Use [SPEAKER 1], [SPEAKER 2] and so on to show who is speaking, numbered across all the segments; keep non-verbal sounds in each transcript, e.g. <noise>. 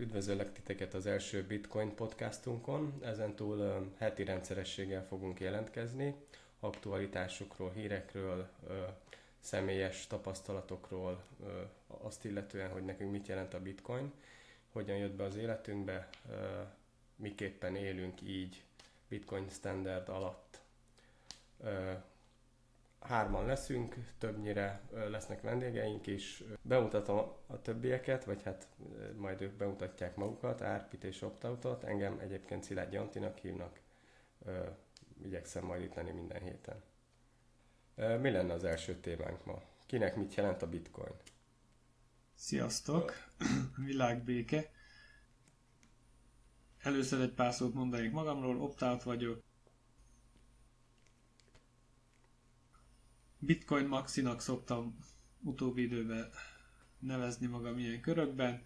[SPEAKER 1] Üdvözöllek titeket az első Bitcoin podcastunkon. Ezentúl heti rendszerességgel fogunk jelentkezni, aktualitásokról, hírekről, személyes tapasztalatokról, azt illetően, hogy nekünk mit jelent a Bitcoin, hogyan jött be az életünkbe, miképpen élünk így Bitcoin standard alatt hárman leszünk, többnyire lesznek vendégeink is. Bemutatom a többieket, vagy hát majd ők bemutatják magukat, Árpit és Optautot. Engem egyébként Szilágy Jantinak hívnak. Igyekszem majd itt lenni minden héten. Mi lenne az első témánk ma? Kinek mit jelent a bitcoin?
[SPEAKER 2] Sziasztok! <clears throat> Világbéke! Először egy pár szót mondanék magamról, Optout vagyok, Bitcoin Maxinak szoktam utóbbi időben nevezni magam ilyen körökben.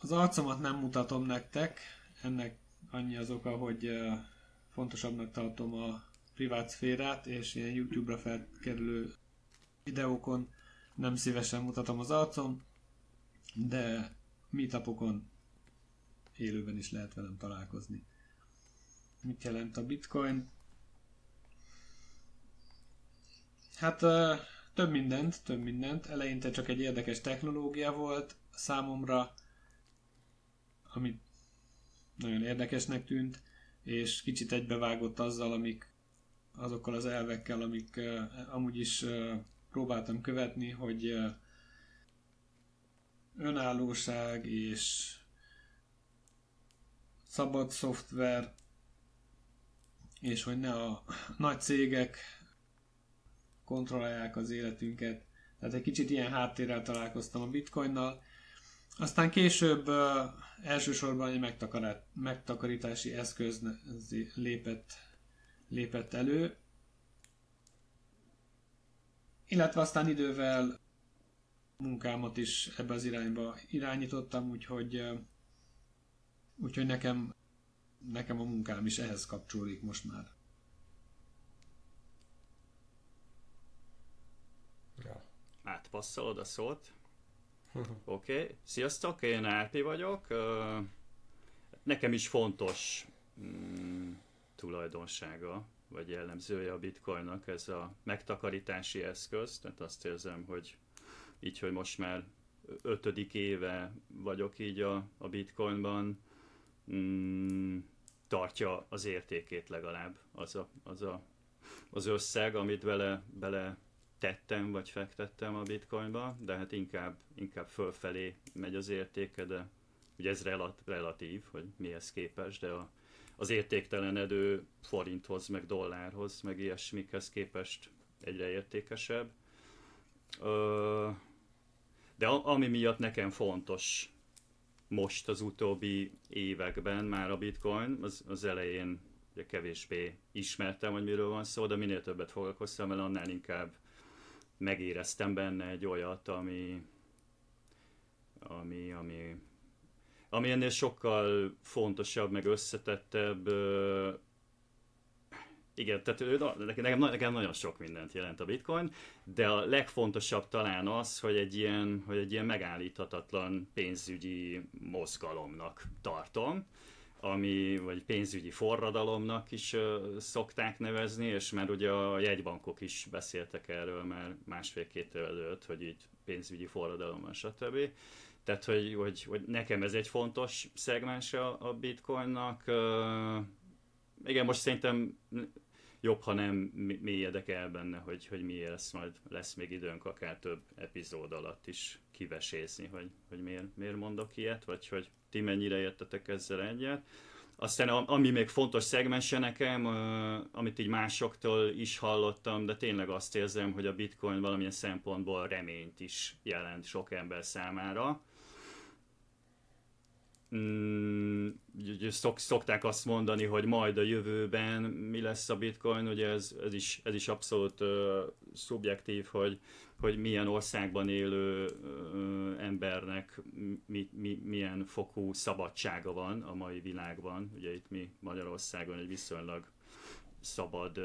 [SPEAKER 2] Az arcomat nem mutatom nektek, ennek annyi az oka, hogy fontosabbnak tartom a privát szférát, és ilyen YouTube-ra felkerülő videókon nem szívesen mutatom az arcom, de meetupokon élőben is lehet velem találkozni. Mit jelent a bitcoin? Hát több mindent, több mindent. Eleinte csak egy érdekes technológia volt számomra, amit nagyon érdekesnek tűnt, és kicsit egybevágott azzal, amik, azokkal az elvekkel, amik amúgy is próbáltam követni, hogy önállóság és szabad szoftver, és hogy ne a nagy cégek kontrollálják az életünket. Tehát egy kicsit ilyen háttérrel találkoztam a bitcoinnal. Aztán később elsősorban egy megtakarítási eszköz lépett, lépett elő, illetve aztán idővel munkámat is ebbe az irányba irányítottam, úgyhogy, úgyhogy nekem, nekem a munkám is ehhez kapcsolódik most már.
[SPEAKER 3] Átpasszolod a szót. <laughs> Oké, okay. sziasztok, én Árpi vagyok. Nekem is fontos mm, tulajdonsága, vagy jellemzője a bitcoinnak ez a megtakarítási eszköz, tehát azt érzem, hogy így, hogy most már ötödik éve vagyok így a, a bitcoinban, mm, tartja az értékét legalább az a, az, a, az összeg, amit vele, bele tettem, vagy fektettem a bitcoinba, de hát inkább, inkább fölfelé megy az értéke, de ugye ez relat, relatív, hogy mihez képes, de a, az értéktelenedő forinthoz, meg dollárhoz, meg ilyesmikhez képest egyre értékesebb. Ö, de ami miatt nekem fontos most az utóbbi években már a bitcoin, az, az elején ugye kevésbé ismertem, hogy miről van szó, de minél többet foglalkoztam vele, annál inkább megéreztem benne egy olyat, ami, ami, ami, ami ennél sokkal fontosabb, meg összetettebb. Igen, tehát nekem, nekem nagyon sok mindent jelent a bitcoin, de a legfontosabb talán az, hogy egy ilyen, hogy egy ilyen megállíthatatlan pénzügyi mozgalomnak tartom ami, vagy pénzügyi forradalomnak is uh, szokták nevezni, és már ugye a jegybankok is beszéltek erről már másfél-két évvel előtt, hogy így pénzügyi forradalom, stb. Tehát, hogy, hogy, hogy nekem ez egy fontos szegmens a, a bitcoinnak. Uh, igen, most szerintem jobb, ha nem mélyedek el benne, hogy, hogy miért lesz, majd lesz még időnk akár több epizód alatt is kivesézni, hogy, hogy miért, miért mondok ilyet, vagy hogy ti mennyire értetek ezzel egyet. Aztán ami még fontos szegmense nekem, amit így másoktól is hallottam, de tényleg azt érzem, hogy a bitcoin valamilyen szempontból reményt is jelent sok ember számára. Mm, szok, szokták azt mondani, hogy majd a jövőben mi lesz a bitcoin, ugye ez, ez, is, ez is abszolút uh, szubjektív, hogy hogy milyen országban élő ö, embernek mi, mi, milyen fokú szabadsága van a mai világban. Ugye itt mi Magyarországon egy viszonylag szabad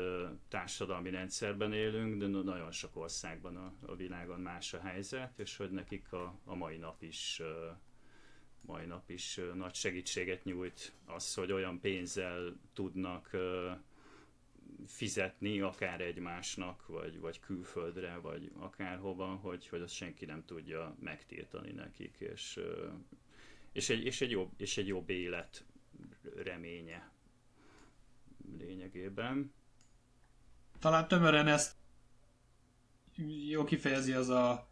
[SPEAKER 3] társadalmi rendszerben élünk, de nagyon sok országban a, a világon más a helyzet, és hogy nekik a, a mai nap is mai nap is nagy segítséget nyújt az, hogy olyan pénzzel tudnak fizetni akár egymásnak, vagy, vagy külföldre, vagy akárhova, hogy, hogy azt senki nem tudja megtiltani nekik, és, és, egy, és, egy, jobb, és egy jobb élet reménye lényegében.
[SPEAKER 2] Talán tömören ezt jó kifejezi az a,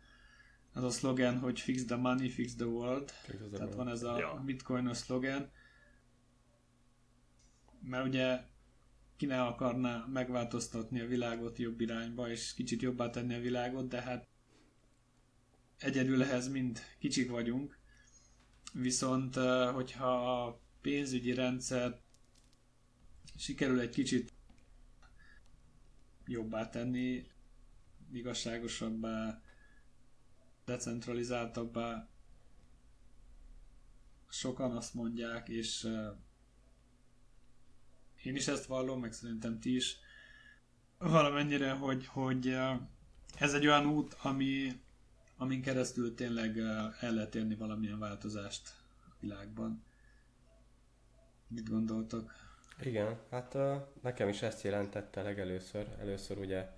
[SPEAKER 2] az a szlogen, hogy fix the money, fix the world. Fix Tehát van ez a ja. bitcoinos szlogen. Mert ugye ki ne akarná megváltoztatni a világot jobb irányba, és kicsit jobbá tenni a világot, de hát egyedül ehhez mind kicsik vagyunk. Viszont, hogyha a pénzügyi rendszer sikerül egy kicsit jobbá tenni, igazságosabbá, decentralizáltabbá, sokan azt mondják, és én is ezt vallom, meg szerintem ti is, valamennyire, hogy, hogy ez egy olyan út, ami, amin keresztül tényleg el lehet érni valamilyen változást a világban. Mit gondoltok?
[SPEAKER 1] Igen, hát nekem is ezt jelentette legelőször. Először ugye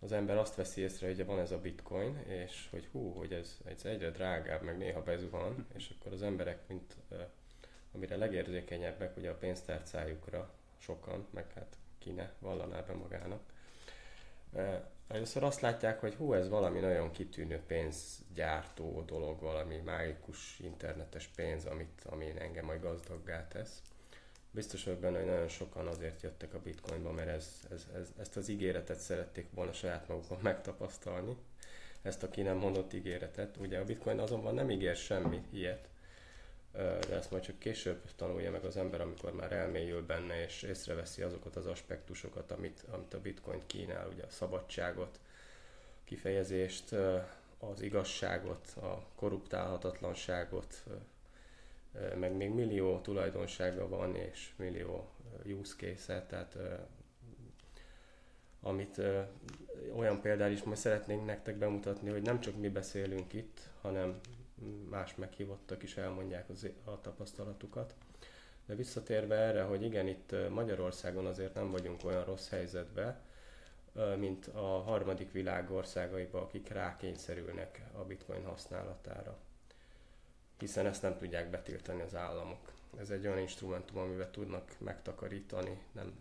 [SPEAKER 1] az ember azt veszi észre, hogy van ez a bitcoin, és hogy hú, hogy ez, ez egyre drágább, meg néha bezuhan, és akkor az emberek, mint amire legérzékenyebbek, ugye a pénztárcájukra sokan, meg hát ki ne vallaná be magának. Először azt látják, hogy hú, ez valami nagyon kitűnő pénzgyártó dolog, valami mágikus internetes pénz, amit, ami engem majd gazdaggá tesz. Biztos vagyok benne, hogy nagyon sokan azért jöttek a bitcoinba, mert ez, ez, ez, ezt az ígéretet szerették volna saját magukon <laughs> megtapasztalni. Ezt a ki nem mondott ígéretet. Ugye a bitcoin azonban nem ígér semmi ilyet, de ezt majd csak később tanulja meg az ember, amikor már elmélyül benne, és észreveszi azokat az aspektusokat, amit, amit a bitcoin kínál, ugye a szabadságot, kifejezést, az igazságot, a korruptálhatatlanságot, meg még millió tulajdonsága van, és millió use case tehát amit olyan példát is most szeretnénk nektek bemutatni, hogy nem csak mi beszélünk itt, hanem más meghívottak is elmondják az, a tapasztalatukat. De visszatérve erre, hogy igen, itt Magyarországon azért nem vagyunk olyan rossz helyzetben, mint a harmadik világ országaiba, akik rákényszerülnek a bitcoin használatára hiszen ezt nem tudják betiltani az államok. Ez egy olyan instrumentum, amivel tudnak megtakarítani, nem,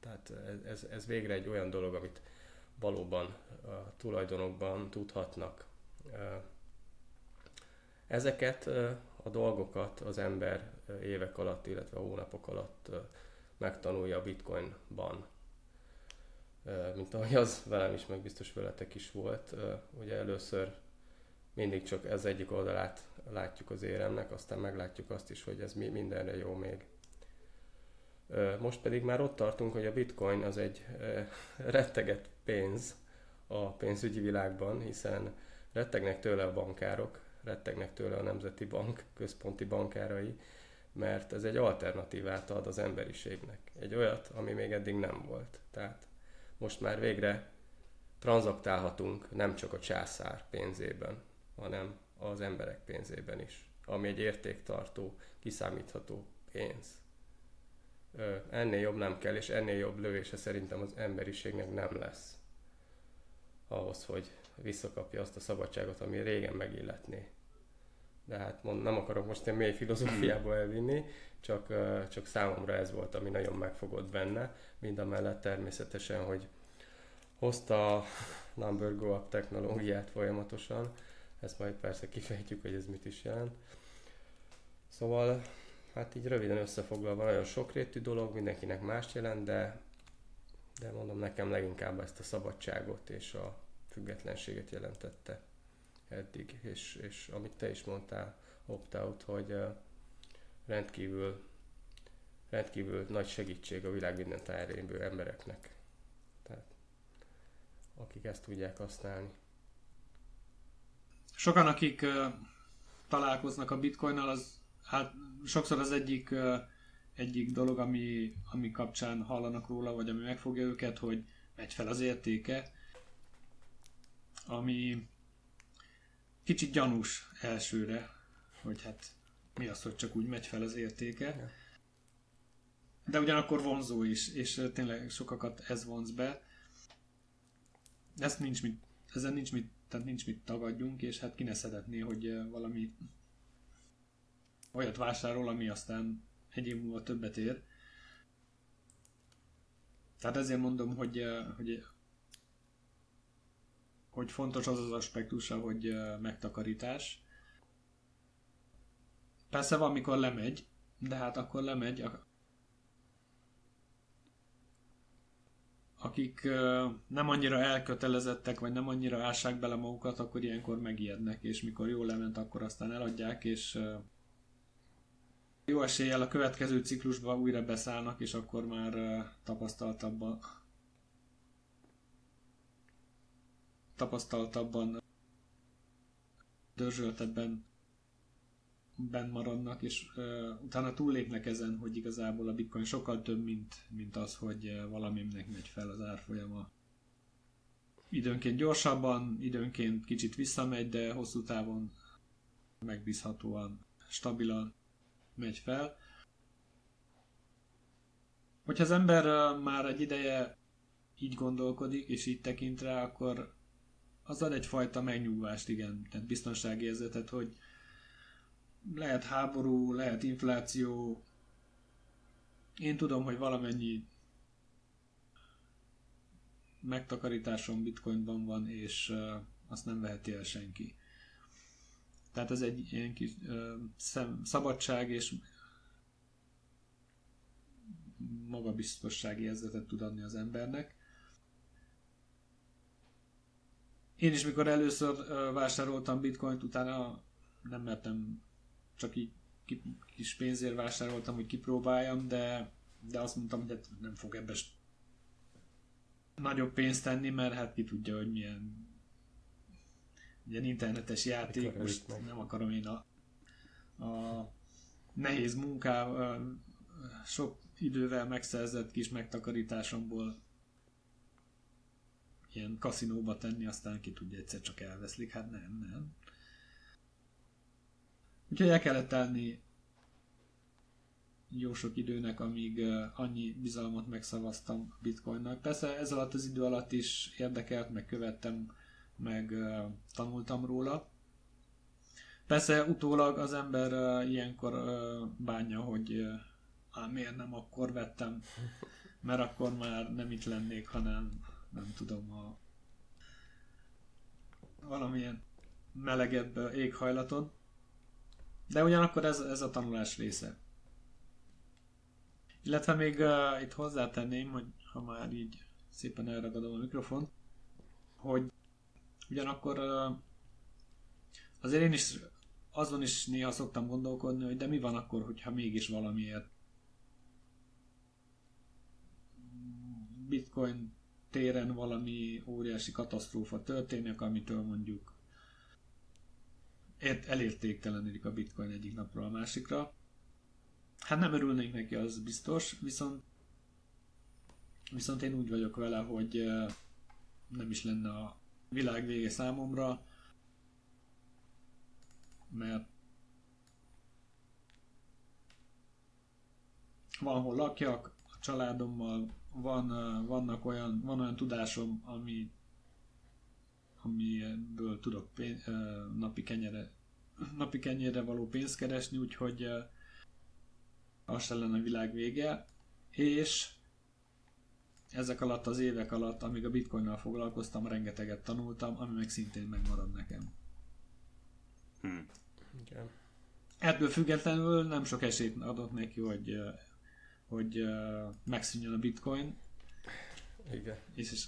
[SPEAKER 1] tehát ez, ez végre egy olyan dolog, amit valóban a tulajdonokban tudhatnak. Ezeket a dolgokat az ember évek alatt, illetve hónapok alatt megtanulja a bitcoinban. Mint ahogy az velem is, meg biztos veletek is volt. Ugye először mindig csak ez egyik oldalát látjuk az éremnek, aztán meglátjuk azt is, hogy ez mi mindenre jó még. Most pedig már ott tartunk, hogy a bitcoin az egy retteget pénz a pénzügyi világban, hiszen rettegnek tőle a bankárok, rettegnek tőle a Nemzeti Bank központi bankárai, mert ez egy alternatívát ad az emberiségnek. Egy olyat, ami még eddig nem volt. Tehát most már végre tranzaktálhatunk nem csak a császár pénzében, hanem az emberek pénzében is, ami egy értéktartó, kiszámítható pénz. Ennél jobb nem kell, és ennél jobb lövése szerintem az emberiségnek nem lesz ahhoz, hogy visszakapja azt a szabadságot, ami régen megilletné. De hát mond, nem akarok most egy mély filozófiába elvinni, csak, csak számomra ez volt, ami nagyon megfogott benne, mind a mellett természetesen, hogy hozta a Number Go Up technológiát folyamatosan, ezt majd persze kifejtjük, hogy ez mit is jelent. Szóval, hát így röviden összefoglalva, nagyon sokrétű dolog, mindenkinek más jelent, de, de mondom nekem leginkább ezt a szabadságot és a függetlenséget jelentette eddig, és, és amit te is mondtál, opt-out, hogy rendkívül, rendkívül nagy segítség a világ minden táján embereknek. Tehát akik ezt tudják használni.
[SPEAKER 2] Sokan, akik uh, találkoznak a bitcoinnal, az hát sokszor az egyik uh, egyik dolog, ami, ami kapcsán hallanak róla, vagy ami megfogja őket, hogy megy fel az értéke, ami kicsit gyanús elsőre, hogy hát mi az, hogy csak úgy megy fel az értéke. De ugyanakkor vonzó is, és tényleg sokakat ez vonz be. Ezt nincs mit, ezen nincs mit, tehát nincs mit tagadjunk, és hát ki ne szeretné, hogy valami olyat vásárol, ami aztán egy év múlva többet ér. Tehát ezért mondom, hogy, hogy, hogy fontos az az aspektusa, hogy megtakarítás. Persze van, amikor lemegy, de hát akkor lemegy. Akik nem annyira elkötelezettek, vagy nem annyira ássák bele magukat, akkor ilyenkor megijednek, és mikor jól lement, akkor aztán eladják, és jó eséllyel a következő ciklusban újra beszállnak, és akkor már tapasztaltabban tapasztaltabban dörzsöltebben benn maradnak, és uh, utána túllépnek ezen, hogy igazából a bitcoin sokkal több, mint, mint az, hogy uh, valaminek megy fel az árfolyama. Időnként gyorsabban, időnként kicsit visszamegy, de hosszú távon megbízhatóan, stabilan megy fel. Hogyha az ember már egy ideje így gondolkodik, és így tekint rá, akkor az ad egyfajta megnyugvást, igen, tehát biztonságérzetet, hogy lehet háború, lehet infláció, én tudom, hogy valamennyi megtakarításom bitcoinban van, és uh, azt nem veheti el senki. Tehát ez egy ilyen kis ö, szem, szabadság és magabiztossági érzetet tud adni az embernek. Én is, mikor először vásároltam bitcoint, utána nem mertem csak így kis pénzért vásároltam, hogy kipróbáljam, de, de azt mondtam, hogy hát nem fog ebbe nagyobb pénzt tenni, mert hát ki tudja, hogy milyen ilyen internetes játék, most nem akarom én a, a nehéz munká, sok idővel megszerzett kis megtakarításomból ilyen kaszinóba tenni, aztán ki tudja, egyszer csak elveszlik, hát nem, nem. Úgyhogy el kellett tenni jó sok időnek, amíg annyi bizalmat megszavaztam bitcoinnak. Persze ez alatt az idő alatt is érdekelt, meg követtem meg tanultam róla. Persze utólag az ember ilyenkor bánja, hogy uh, á, miért nem akkor vettem, mert akkor már nem itt lennék, hanem nem tudom, a valamilyen melegebb éghajlaton. De ugyanakkor ez, ez a tanulás része. Illetve még uh, itt hozzátenném, hogy ha már így szépen elragadom a mikrofont, hogy Ugyanakkor azért én is azon is néha szoktam gondolkodni, hogy de mi van akkor, hogyha mégis valamiért bitcoin téren valami óriási katasztrófa történik, amitől mondjuk elértéktelenedik a bitcoin egyik napról a másikra. Hát nem örülnék neki, az biztos, viszont viszont én úgy vagyok vele, hogy nem is lenne a világ vége számomra, mert van hol lakjak, a családommal, van, vannak olyan, van olyan tudásom, ami, amiből tudok pénz, napi kenyere, napi kenyére való pénzt keresni, úgyhogy az se lenne a világ vége, és ezek alatt az évek alatt, amíg a bitcoinnal foglalkoztam, rengeteget tanultam, ami meg szintén megmarad nekem. Hmm. Okay. Ebből függetlenül nem sok esélyt adott neki, hogy, hogy megszűnjön a bitcoin.
[SPEAKER 1] Igen.
[SPEAKER 2] És, és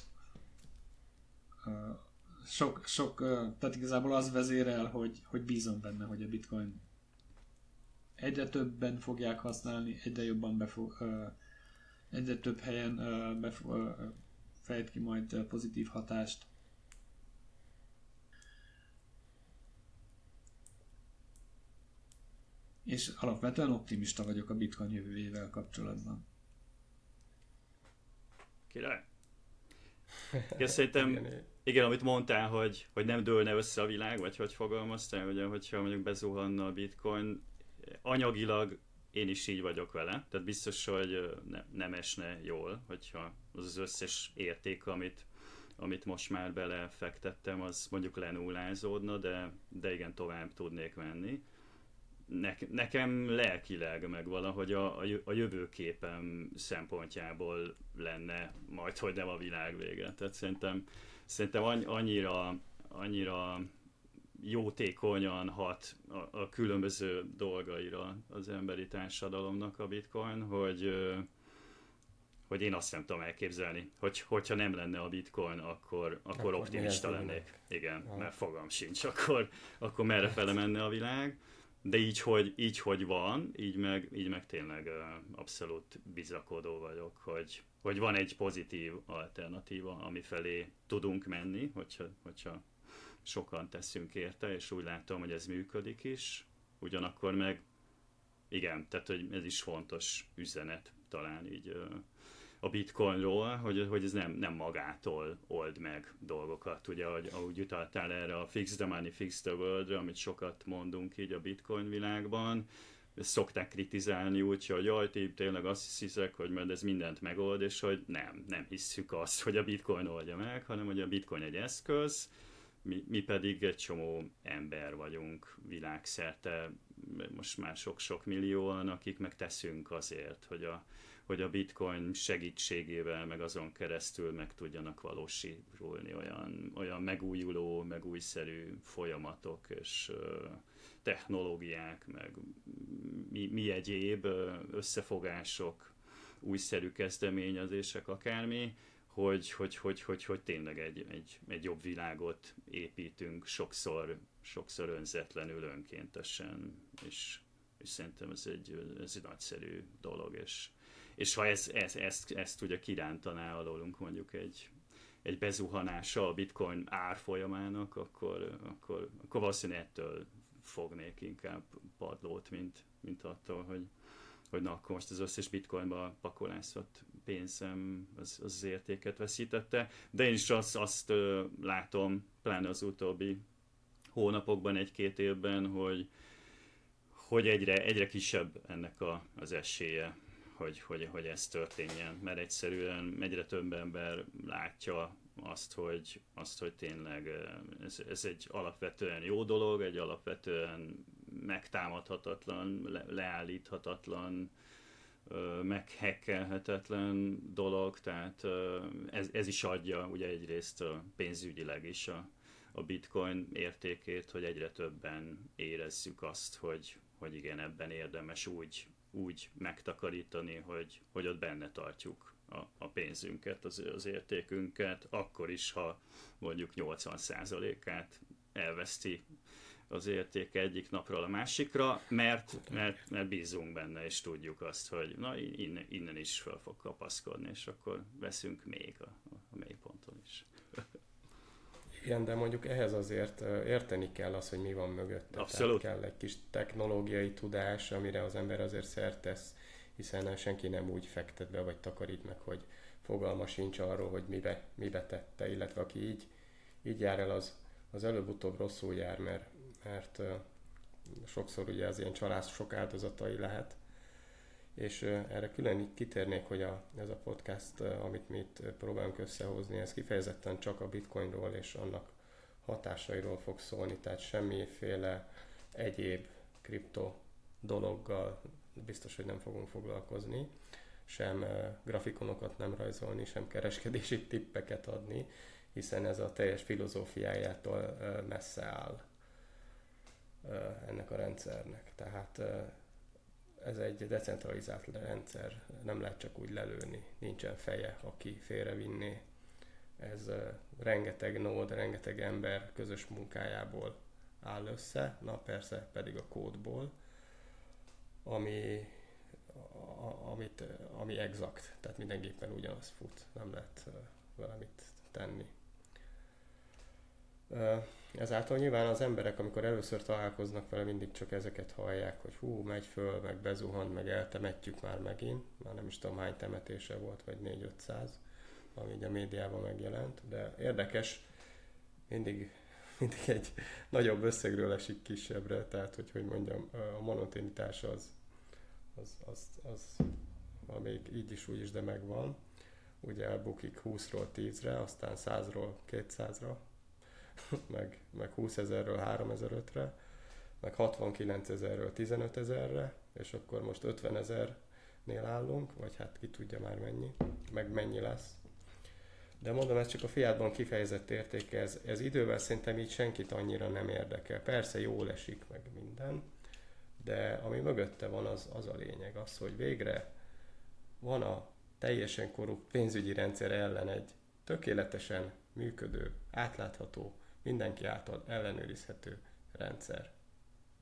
[SPEAKER 2] sok, sok, tehát igazából az vezérel, hogy, hogy bízom benne, hogy a bitcoin egyre többen fogják használni, egyre jobban befog, egyre több helyen fejt ki majd pozitív hatást. És alapvetően optimista vagyok a bitcoin jövőjével kapcsolatban.
[SPEAKER 3] Király? Ja, szerintem, igen, amit mondtál, hogy, hogy nem dőlne össze a világ, vagy hogy fogalmaztál, ugye, hogyha mondjuk bezuhanna a bitcoin, anyagilag én is így vagyok vele, tehát biztos, hogy ne, nem esne jól, hogyha az az összes érték, amit, amit most már belefektettem, az mondjuk lenullázódna, de, de igen, tovább tudnék menni. Ne, nekem lelkileg meg valahogy a, a jövőképem szempontjából lenne majd, hogy nem a világ vége. Tehát szerintem, szerintem annyira, annyira jótékonyan hat a, a különböző dolgaira az emberi társadalomnak a bitcoin, hogy hogy én azt nem tudom elképzelni, hogy hogyha nem lenne a bitcoin, akkor, akkor, akkor optimista lennék. Igen, mert fogam sincs, akkor, akkor merre fele menne a világ. De így hogy, így, hogy van, így meg, így meg tényleg abszolút bizakodó vagyok, hogy, hogy van egy pozitív alternatíva, ami felé tudunk menni, hogyha, hogyha sokan teszünk érte, és úgy látom, hogy ez működik is. Ugyanakkor meg igen, tehát hogy ez is fontos üzenet talán így a bitcoinról, hogy, hogy ez nem, nem magától old meg dolgokat. Ugye, ahogy, ahogy utaltál erre a fix the money, fix the world amit sokat mondunk így a bitcoin világban, ezt szokták kritizálni úgy, hogy jaj, ti tényleg azt hiszek, hogy majd ez mindent megold, és hogy nem, nem hisszük azt, hogy a bitcoin oldja meg, hanem hogy a bitcoin egy eszköz, mi, mi pedig egy csomó ember vagyunk világszerte, most már sok-sok millióan, akik meg teszünk azért, hogy a, hogy a bitcoin segítségével, meg azon keresztül meg tudjanak valósítulni olyan, olyan megújuló, meg újszerű folyamatok és technológiák, meg mi, mi egyéb összefogások, újszerű kezdeményezések, akármi, hogy, hogy, hogy, hogy, hogy tényleg egy, egy, egy jobb világot építünk sokszor, sokszor önzetlenül, önkéntesen, és, és szerintem ez egy, ez egy nagyszerű dolog, és, és ha ez, ez, ezt, ezt ugye kirántaná alólunk mondjuk egy, egy bezuhanása a bitcoin árfolyamának, akkor, akkor, akkor valószínűleg ettől fognék inkább padlót, mint, mint attól, hogy, hogy na akkor most az összes bitcoinba pakolászott pénzem az, az értéket veszítette, de én is azt, azt látom, pláne az utóbbi hónapokban, egy-két évben, hogy, hogy egyre, egyre kisebb ennek a, az esélye, hogy, hogy, hogy ez történjen, mert egyszerűen egyre több ember látja azt, hogy, azt, hogy tényleg ez, ez egy alapvetően jó dolog, egy alapvetően megtámadhatatlan, le, leállíthatatlan, meghekkelhetetlen dolog, tehát ez, ez is adja ugye egyrészt pénzügyileg is a, a bitcoin értékét, hogy egyre többen érezzük azt, hogy, hogy igen, ebben érdemes úgy, úgy megtakarítani, hogy, hogy ott benne tartjuk a, a pénzünket, az, az értékünket, akkor is, ha mondjuk 80%-át elveszti az érték egyik napról a másikra, mert, mert, mert bízunk benne, és tudjuk azt, hogy na innen, innen is fel fog kapaszkodni, és akkor veszünk még a.
[SPEAKER 1] Igen, de mondjuk ehhez azért érteni kell az, hogy mi van mögötte.
[SPEAKER 3] Abszolút.
[SPEAKER 1] Tehát kell egy kis technológiai tudás, amire az ember azért szert tesz, hiszen senki nem úgy fektet be, vagy takarít meg, hogy fogalma sincs arról, hogy mibe, mibe tette, illetve aki így, így jár el, az, az előbb-utóbb rosszul jár, mert mert sokszor ugye az ilyen csalás sok áldozatai lehet. És erre külön kitérnék, hogy a, ez a podcast, amit mi itt próbálunk összehozni, ez kifejezetten csak a bitcoinról és annak hatásairól fog szólni, tehát semmiféle egyéb kripto dologgal biztos, hogy nem fogunk foglalkozni, sem grafikonokat nem rajzolni, sem kereskedési tippeket adni, hiszen ez a teljes filozófiájától messze áll ennek a rendszernek. Tehát ez egy decentralizált rendszer, nem lehet csak úgy lelőni, nincsen feje, aki félrevinné. Ez rengeteg nód, rengeteg ember közös munkájából áll össze, na persze pedig a kódból, ami, amit, ami exakt, tehát mindenképpen ugyanaz fut, nem lehet valamit tenni. Ezáltal nyilván az emberek, amikor először találkoznak vele, mindig csak ezeket hallják, hogy hú, megy föl, meg bezuhant, meg eltemetjük már megint. Már nem is tudom hány temetése volt, vagy 4-500, ami a médiában megjelent. De érdekes, mindig, <laughs> mindig egy nagyobb összegről esik kisebbre, tehát hogy, hogy mondjam, a monotonitás az, az, az, az, még így is úgy is, de megvan. Ugye elbukik 20-ról 10-re, aztán 100-ról 200-ra, <laughs> meg, meg 20 ezerről 3005-re, meg 69 ezerről 15 ezerre, és akkor most 50 ezernél állunk, vagy hát ki tudja már mennyi, meg mennyi lesz. De mondom, ez csak a fiátban kifejezett értéke, ez, ez idővel szerintem így senkit annyira nem érdekel. Persze jól esik meg minden, de ami mögötte van, az, az a lényeg, az, hogy végre van a teljesen korrupt pénzügyi rendszer ellen egy tökéletesen működő, átlátható, mindenki által ellenőrizhető rendszer,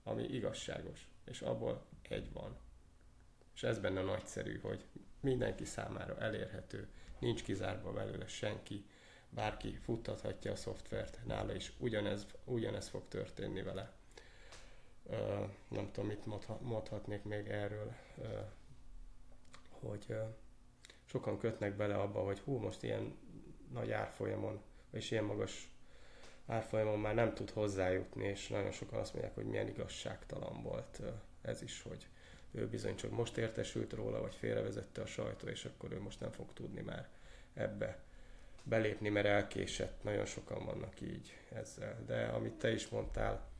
[SPEAKER 1] ami igazságos, és abból egy van. És ez benne nagyszerű, hogy mindenki számára elérhető, nincs kizárva belőle senki, bárki futtathatja a szoftvert, nála is ugyanez, ugyanez fog történni vele. Uh, nem tudom, mit mondhatnék még erről, uh, hogy uh, sokan kötnek bele abba, hogy hú, most ilyen nagy árfolyamon, és ilyen magas árfolyamon már nem tud hozzájutni, és nagyon sokan azt mondják, hogy milyen igazságtalan volt ez is, hogy ő bizony csak most értesült róla, vagy félrevezette a sajtó, és akkor ő most nem fog tudni már ebbe belépni, mert elkésett. Nagyon sokan vannak így ezzel. De amit te is mondtál,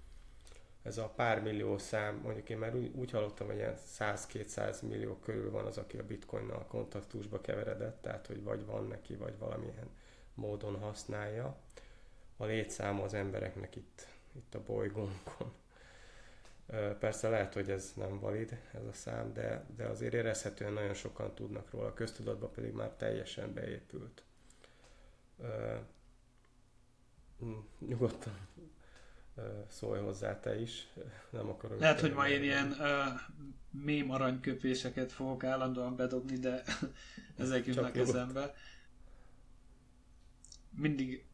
[SPEAKER 1] ez a pár millió szám, mondjuk én már úgy, hallottam, hogy ilyen 100-200 millió körül van az, aki a bitcoinnal kontaktusba keveredett, tehát hogy vagy van neki, vagy valamilyen módon használja a létszáma az embereknek itt, itt a bolygónkon. Persze lehet, hogy ez nem valid, ez a szám, de, de azért érezhetően nagyon sokan tudnak róla, a köztudatban pedig már teljesen beépült. Hm, nyugodtan szólj hozzá te is, nem akarok...
[SPEAKER 2] Lehet, hogy ma én ilyen uh, mém aranyköpéseket fogok állandóan bedobni, de <laughs> ezek jutnak eszembe. Mindig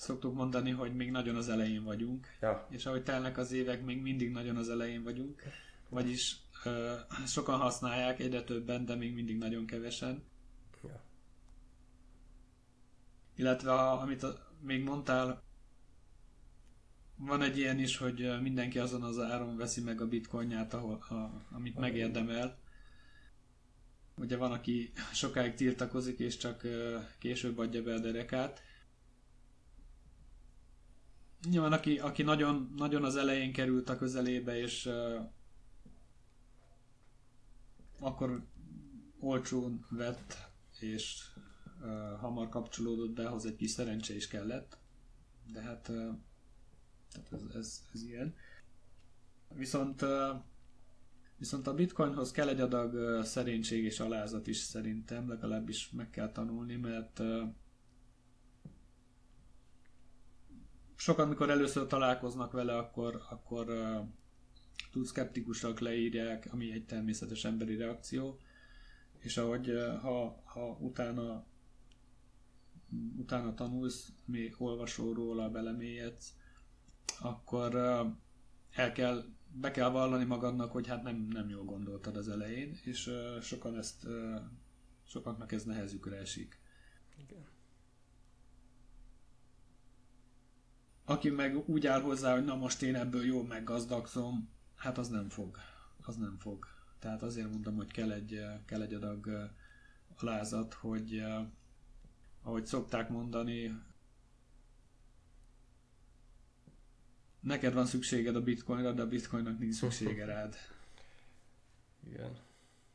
[SPEAKER 2] szoktuk mondani, hogy még nagyon az elején vagyunk,
[SPEAKER 1] ja.
[SPEAKER 2] és ahogy telnek az évek, még mindig nagyon az elején vagyunk, vagyis uh, sokan használják, egyre többen, de még mindig nagyon kevesen.
[SPEAKER 1] Ja.
[SPEAKER 2] Illetve a, amit a, még mondtál, van egy ilyen is, hogy mindenki azon az áron veszi meg a bitcoinját, ahol, a, amit megérdemel. Ugye van, aki sokáig tiltakozik, és csak később adja be a derekát. Nyilván aki, aki nagyon, nagyon az elején került a közelébe, és uh, akkor olcsón vett, és uh, hamar kapcsolódott be, ahhoz egy kis szerencse is kellett. De hát uh, tehát ez, ez, ez ilyen. Viszont uh, Viszont a bitcoinhoz kell egy adag szerénység és alázat is szerintem, legalábbis meg kell tanulni, mert uh, sokan, mikor először találkoznak vele, akkor, akkor uh, túl szkeptikusak leírják, ami egy természetes emberi reakció, és ahogy uh, ha, ha utána utána tanulsz, még olvasol róla, belemélyedsz, akkor uh, el kell, be kell vallani magadnak, hogy hát nem, nem jól gondoltad az elején, és uh, sokan ezt, uh, sokaknak ez nehezükre esik. Igen. Aki meg úgy áll hozzá, hogy na most én ebből jól meggazdagszom, hát az nem fog. Az nem fog. Tehát azért mondom, hogy kell egy, kell egy adag alázat, hogy ahogy szokták mondani, neked van szükséged a bitcoinra, de a bitcoinnak nincs szüksége rád. <laughs>
[SPEAKER 1] Igen.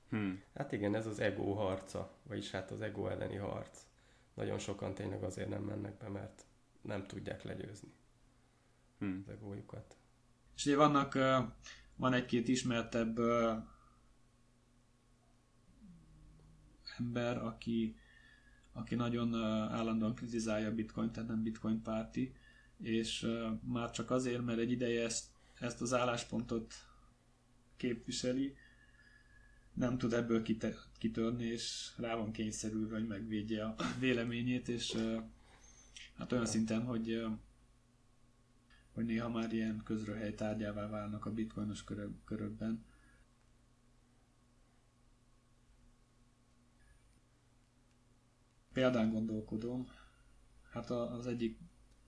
[SPEAKER 1] Hmm. Hát igen, ez az ego harca, vagyis hát az ego elleni harc. Nagyon sokan tényleg azért nem mennek be, mert nem tudják legyőzni hmm. az egójukat.
[SPEAKER 2] És ugye vannak, van egy-két ismertebb ember, aki, aki nagyon állandóan kritizálja a bitcoin, tehát nem bitcoin párti, és már csak azért, mert egy ideje ezt, ezt az álláspontot képviseli, nem tud ebből kitörni, és rá van kényszerülve, hogy megvédje a véleményét, és Hát olyan szinten, hogy hogy néha már ilyen közröhely tárgyává válnak a bitcoinos körök, körökben. Példán gondolkodom. Hát az egyik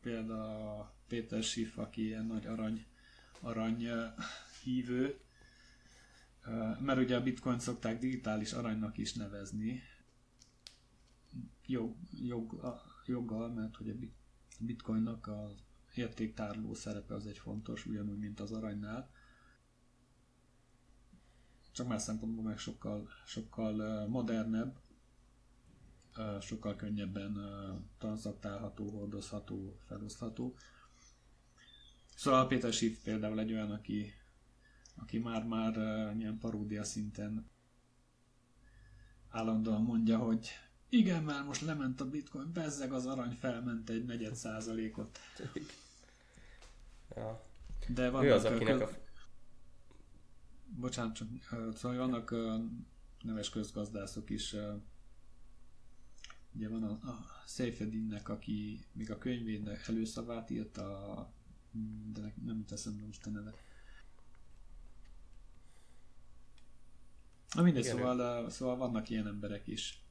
[SPEAKER 2] példa Péter Schiff, aki ilyen nagy arany, arany hívő, mert ugye a bitcoin szokták digitális aranynak is nevezni, jog, jog, joggal, mert hogy a bitcoinnak az értéktárló szerepe az egy fontos, ugyanúgy, mint az aranynál. Csak más szempontból meg sokkal, sokkal modernebb, sokkal könnyebben transaktálható, hordozható, felosztható. Szóval Péter Schiff például egy olyan, aki, aki már-már ilyen paródia szinten állandóan mondja, hogy igen, már most lement a bitcoin, bezzeg az arany felment egy negyed százalékot.
[SPEAKER 1] Ja.
[SPEAKER 2] De
[SPEAKER 1] vannak ő az, akinek a...
[SPEAKER 2] Bocsánat, csak szóval vannak neves közgazdászok is. Ugye van a, a Seyfedinnek, aki még a könyvének előszavát írta, de nem teszem most a neve. Na mindegy, szóval, szóval vannak ilyen emberek is.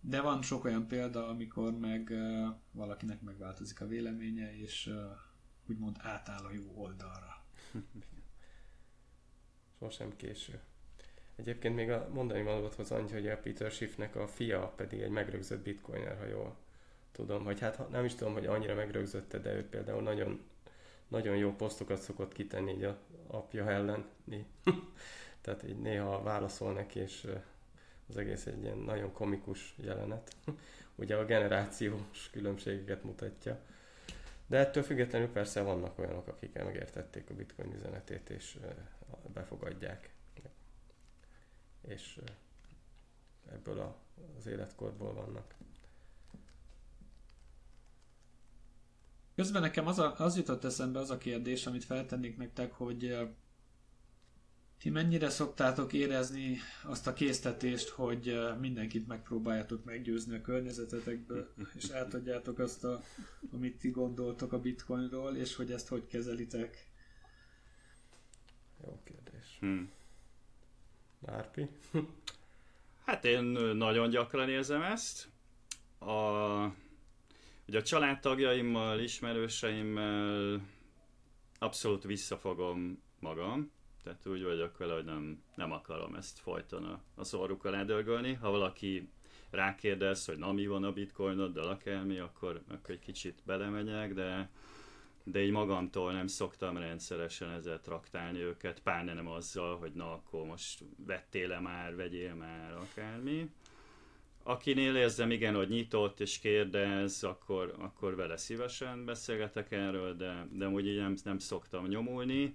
[SPEAKER 2] De van sok olyan példa, amikor meg valakinek megváltozik a véleménye, és úgymond átáll a jó oldalra. <laughs>
[SPEAKER 1] Sosem késő. Egyébként még a mondani valóthoz annyi, hogy a Peter Schiffnek a fia pedig egy megrögzött bitcoiner, ha jól tudom, vagy hát nem is tudom, hogy annyira megrögzötte, de ő például nagyon, nagyon jó posztokat szokott kitenni így a apja ellen. <laughs> Tehát így néha válaszol neki, és az egész egy ilyen nagyon komikus jelenet. <laughs> Ugye a generációs különbségeket mutatja. De ettől függetlenül persze vannak olyanok, akik megértették a bitcoin üzenetét, és befogadják. És ebből a, az életkorból vannak.
[SPEAKER 2] Közben nekem az, a, az jutott eszembe az a kérdés, amit feltennék nektek, hogy ti mennyire szoktátok érezni azt a késztetést, hogy mindenkit megpróbáljátok meggyőzni a környezetetekből, <laughs> és átadjátok azt, a, amit ti gondoltok a bitcoinról, és hogy ezt hogy kezelitek?
[SPEAKER 1] Jó kérdés. Hmm. Márpi? <laughs>
[SPEAKER 3] hát én nagyon gyakran érzem ezt. A, ugye a családtagjaimmal, ismerőseimmel abszolút visszafogom magam, tehát úgy vagyok vele, hogy nem, nem akarom ezt folyton a, a szorukkal eldörgölni. Ha valaki rákérdez, hogy na mi van a bitcoinoddal, akármi, akkor, akkor egy kicsit belemegyek, de, de így magamtól nem szoktam rendszeresen ezzel traktálni őket, pár nem azzal, hogy na akkor most vettél-e már, vegyél már, akármi. Akinél érzem igen, hogy nyitott és kérdez, akkor, akkor vele szívesen beszélgetek erről, de, de úgy így nem, nem szoktam nyomulni.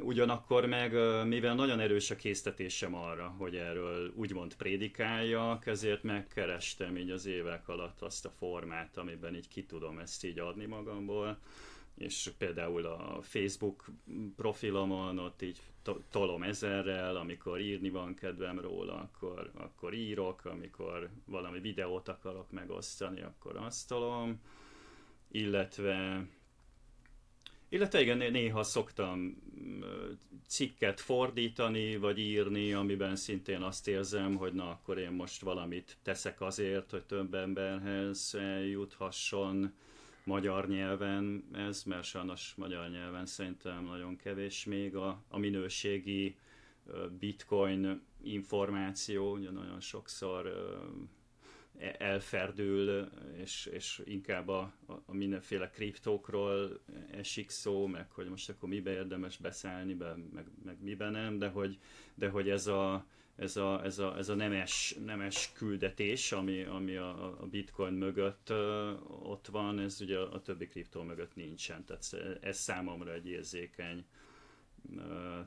[SPEAKER 3] Ugyanakkor meg, mivel nagyon erős a késztetésem arra, hogy erről úgymond prédikáljak, ezért megkerestem így az évek alatt azt a formát, amiben így ki tudom ezt így adni magamból, és például a Facebook profilomon ott így tolom ezerrel, amikor írni van kedvem róla, akkor, akkor írok, amikor valami videót akarok megosztani, akkor azt tolom, illetve illetve igen, néha szoktam cikket fordítani, vagy írni, amiben szintén azt érzem, hogy na akkor én most valamit teszek azért, hogy több emberhez juthasson magyar nyelven ez, mert sajnos magyar nyelven szerintem nagyon kevés még a, a minőségi bitcoin információ, ugye nagyon sokszor elferdül, és, és inkább a, a mindenféle kriptókról esik szó, meg hogy most akkor mibe érdemes beszállni, be, meg, meg miben nem, de hogy, de hogy ez a, ez a, ez a, ez a nemes, nemes küldetés, ami, ami a, a bitcoin mögött uh, ott van, ez ugye a, a többi kriptó mögött nincsen, tehát ez számomra egy érzékeny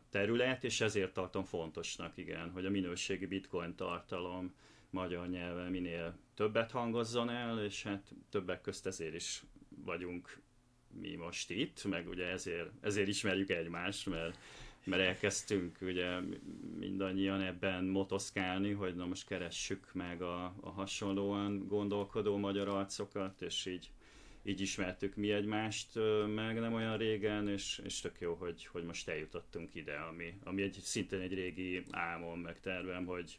[SPEAKER 3] terület, és ezért tartom fontosnak, igen, hogy a minőségi bitcoin tartalom magyar nyelven minél többet hangozzon el, és hát többek közt ezért is vagyunk mi most itt, meg ugye ezért, ezért ismerjük egymást, mert mert elkezdtünk ugye mindannyian ebben motoszkálni, hogy na most keressük meg a, a hasonlóan gondolkodó magyar arcokat, és így, így ismertük mi egymást meg nem olyan régen, és, és tök jó, hogy, hogy most eljutottunk ide, ami, ami egy, szintén egy régi álmom, meg tervem, hogy,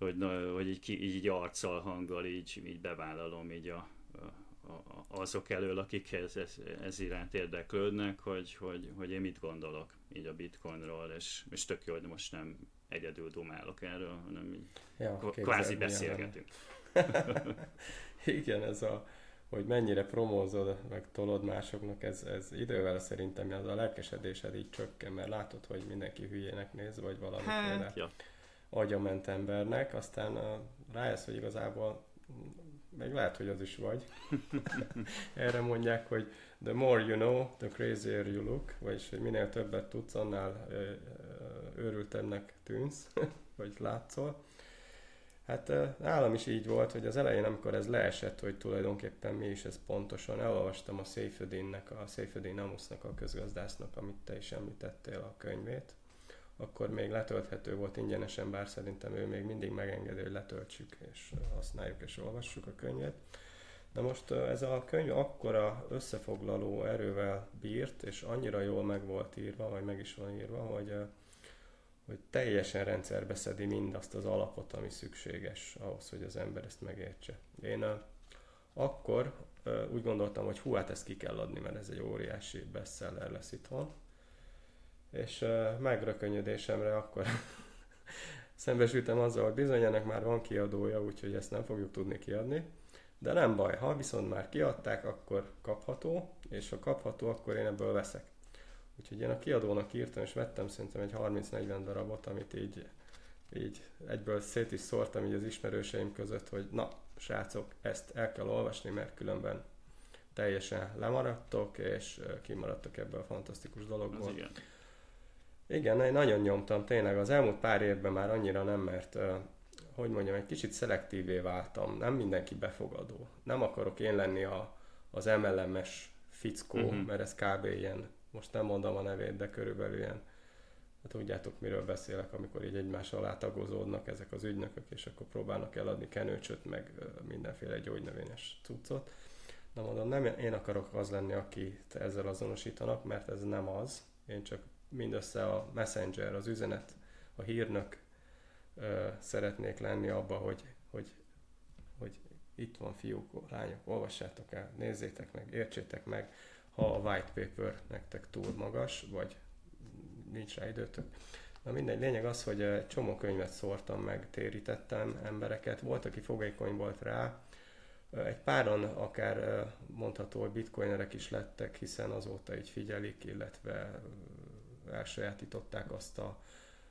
[SPEAKER 3] hogy, na, hogy így, így arccal, hanggal így, így bevállalom így a, azok elől, akik ez, ez, ez iránt érdeklődnek, hogy, hogy, hogy én mit gondolok így a bitcoinról, és, és tök jó, hogy most nem egyedül dumálok erről, hanem így ja, kvázi beszélgetünk. <laughs>
[SPEAKER 1] Igen, ez a, hogy mennyire promózod, meg tolod másoknak, ez, ez idővel szerintem az a lelkesedésed így csökken, mert látod, hogy mindenki hülyének néz, vagy valamiféle hát, ja. Agyament embernek, aztán rájössz, hogy igazából meg lehet, hogy az is vagy. <laughs> Erre mondják, hogy the more you know, the crazier you look, vagyis hogy minél többet tudsz, annál őrültebbnek tűnsz, <laughs> vagy látszol. Hát nálam is így volt, hogy az elején, amikor ez leesett, hogy tulajdonképpen mi is ez pontosan, elolvastam a Seyfedinnek, a Seyfedin Amusnak, a közgazdásznak, amit te is említettél a könyvét, akkor még letölthető volt ingyenesen, bár szerintem ő még mindig megengedi, hogy letöltsük és használjuk és olvassuk a könyvet. Na most ez a könyv akkora összefoglaló erővel bírt, és annyira jól meg volt írva, vagy meg is van írva, hogy, hogy teljesen rendszerbe szedi mindazt az alapot, ami szükséges ahhoz, hogy az ember ezt megértse. Én akkor úgy gondoltam, hogy hú, hát ezt ki kell adni, mert ez egy óriási bestseller lesz itthon és megrökönyödésemre akkor <laughs> szembesültem azzal, hogy bizony ennek már van kiadója, úgyhogy ezt nem fogjuk tudni kiadni. De nem baj, ha viszont már kiadták, akkor kapható, és ha kapható, akkor én ebből veszek. Úgyhogy én a kiadónak írtam, és vettem szerintem egy 30-40 darabot, amit így, így egyből szét is szórtam így az ismerőseim között, hogy na, srácok, ezt el kell olvasni, mert különben teljesen lemaradtok, és kimaradtok ebből a fantasztikus dologból. Az igen. Igen, én nagyon nyomtam, tényleg az elmúlt pár évben már annyira nem, mert hogy mondjam, egy kicsit szelektívé váltam, nem mindenki befogadó. Nem akarok én lenni a, az MLM-es fickó, uh-huh. mert ez kb. ilyen, most nem mondom a nevét, de körülbelül ilyen, hát tudjátok miről beszélek, amikor így egymás alá tagozódnak ezek az ügynökök, és akkor próbálnak eladni kenőcsöt, meg mindenféle gyógynövényes cuccot. Na mondom, nem én akarok az lenni, aki ezzel azonosítanak, mert ez nem az. Én csak mindössze a messenger, az üzenet, a hírnök ö, szeretnék lenni abba, hogy, hogy, hogy itt van fiúk, lányok, olvassátok el, nézzétek meg, értsétek meg, ha a white paper nektek túl magas, vagy nincs rá időtök. Na mindegy, lényeg az, hogy egy csomó könyvet szórtam meg, térítettem embereket, volt, aki fogékony volt rá, egy páran akár mondható, hogy bitcoinerek is lettek, hiszen azóta így figyelik, illetve elsajátították azt a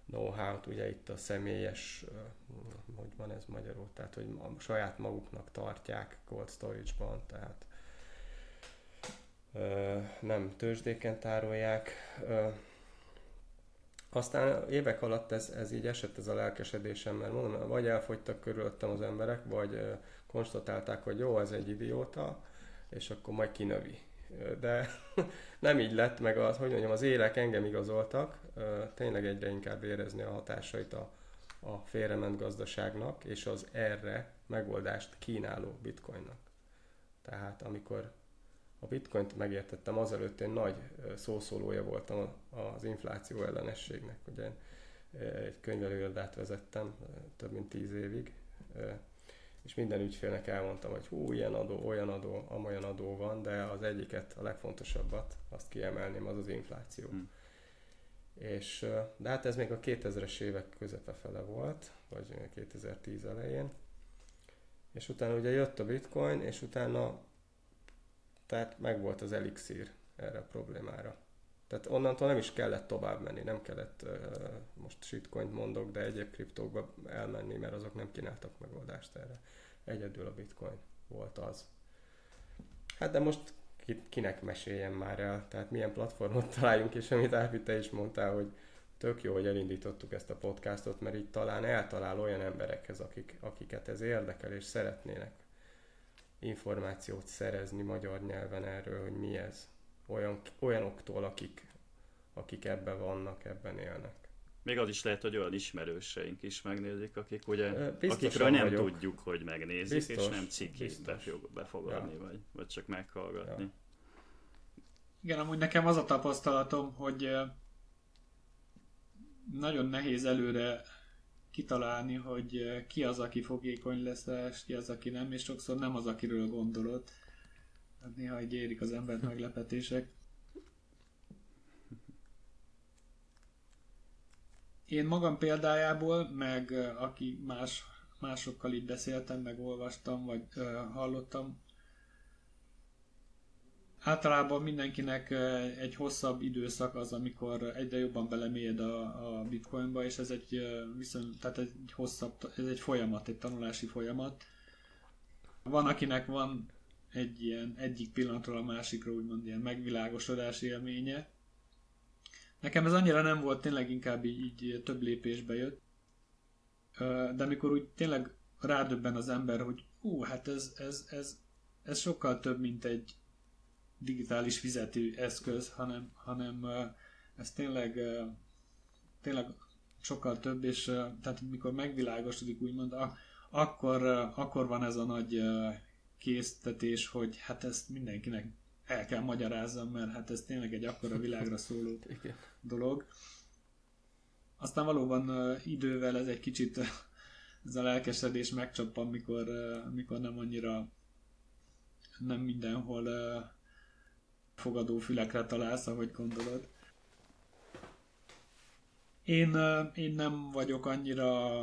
[SPEAKER 1] know-how-t, ugye itt a személyes, hogy van ez magyarul, tehát hogy a saját maguknak tartják cold storage-ban, tehát nem tőzsdéken tárolják. Aztán évek alatt ez, ez így esett ez a lelkesedésem, mert mondom, vagy elfogytak körülöttem az emberek, vagy konstatálták, hogy jó, ez egy idióta, és akkor majd kinövi de <laughs> nem így lett, meg az, hogy mondjam, az élek engem igazoltak, tényleg egyre inkább érezni a hatásait a, a félrement gazdaságnak, és az erre megoldást kínáló bitcoinnak. Tehát amikor a bitcoint megértettem, azelőtt én nagy szószólója voltam az infláció ellenességnek. Ugye egy könyvelőirodát vezettem több mint tíz évig, és minden ügyfélnek elmondtam, hogy hú, ilyen adó, olyan adó, amolyan adó van, de az egyiket, a legfontosabbat, azt kiemelném, az az infláció. Hmm. És, de hát ez még a 2000-es évek közepe fele volt, vagy 2010 elején. És utána ugye jött a bitcoin, és utána tehát meg volt az elixír erre a problémára. Tehát onnantól nem is kellett tovább menni, nem kellett, most shitcoint mondok, de egyéb kriptókba elmenni, mert azok nem kínáltak megoldást erre. Egyedül a bitcoin volt az. Hát de most kinek meséljem már el, tehát milyen platformot <laughs> találjunk, és amit Áfi, te is mondtál, hogy tök jó, hogy elindítottuk ezt a podcastot, mert így talán eltalál olyan emberekhez, akik, akiket ez érdekel, és szeretnének információt szerezni magyar nyelven erről, hogy mi ez olyan, olyanoktól, akik, akik ebben vannak, ebben élnek.
[SPEAKER 3] Még az is lehet, hogy olyan ismerőseink is megnézik, akik ugye,
[SPEAKER 1] Biztosan
[SPEAKER 3] akikről nem
[SPEAKER 1] vagyok.
[SPEAKER 3] tudjuk, hogy megnézik,
[SPEAKER 1] Biztos,
[SPEAKER 3] és nem befog- befogadni,
[SPEAKER 1] Ja.
[SPEAKER 3] vagy, vagy csak meghallgatni.
[SPEAKER 1] Ja.
[SPEAKER 2] Igen, amúgy nekem az a tapasztalatom, hogy nagyon nehéz előre kitalálni, hogy ki az, aki fogékony lesz és ki az, aki nem, és sokszor nem az, akiről gondolod. Hát néha így érik az embert <laughs> meglepetések. Én magam példájából, meg aki más, másokkal így beszéltem, meg olvastam, vagy ö, hallottam, Általában mindenkinek egy hosszabb időszak az, amikor egyre jobban belemélyed a, a bitcoinba, és ez egy viszony, tehát egy hosszabb, ez egy folyamat, egy tanulási folyamat. Van, akinek van egy ilyen egyik pillanatról a másikra úgymond ilyen megvilágosodás élménye. Nekem ez annyira nem volt, tényleg inkább így, így több lépésbe jött. De amikor úgy tényleg rádöbben az ember, hogy ú, hát ez, ez, ez, ez sokkal több, mint egy digitális fizető eszköz, hanem, hanem ez tényleg, tényleg sokkal több, és tehát mikor megvilágosodik úgymond, akkor, akkor van ez a nagy késztetés, hogy hát ezt mindenkinek el kell magyarázzam, mert hát ez tényleg egy akkora világra szóló. <laughs> dolog. Aztán valóban idővel ez egy kicsit ez a lelkesedés megcsappan, mikor, mikor nem annyira nem mindenhol fogadó fülekre találsz, ahogy gondolod. Én, én nem vagyok annyira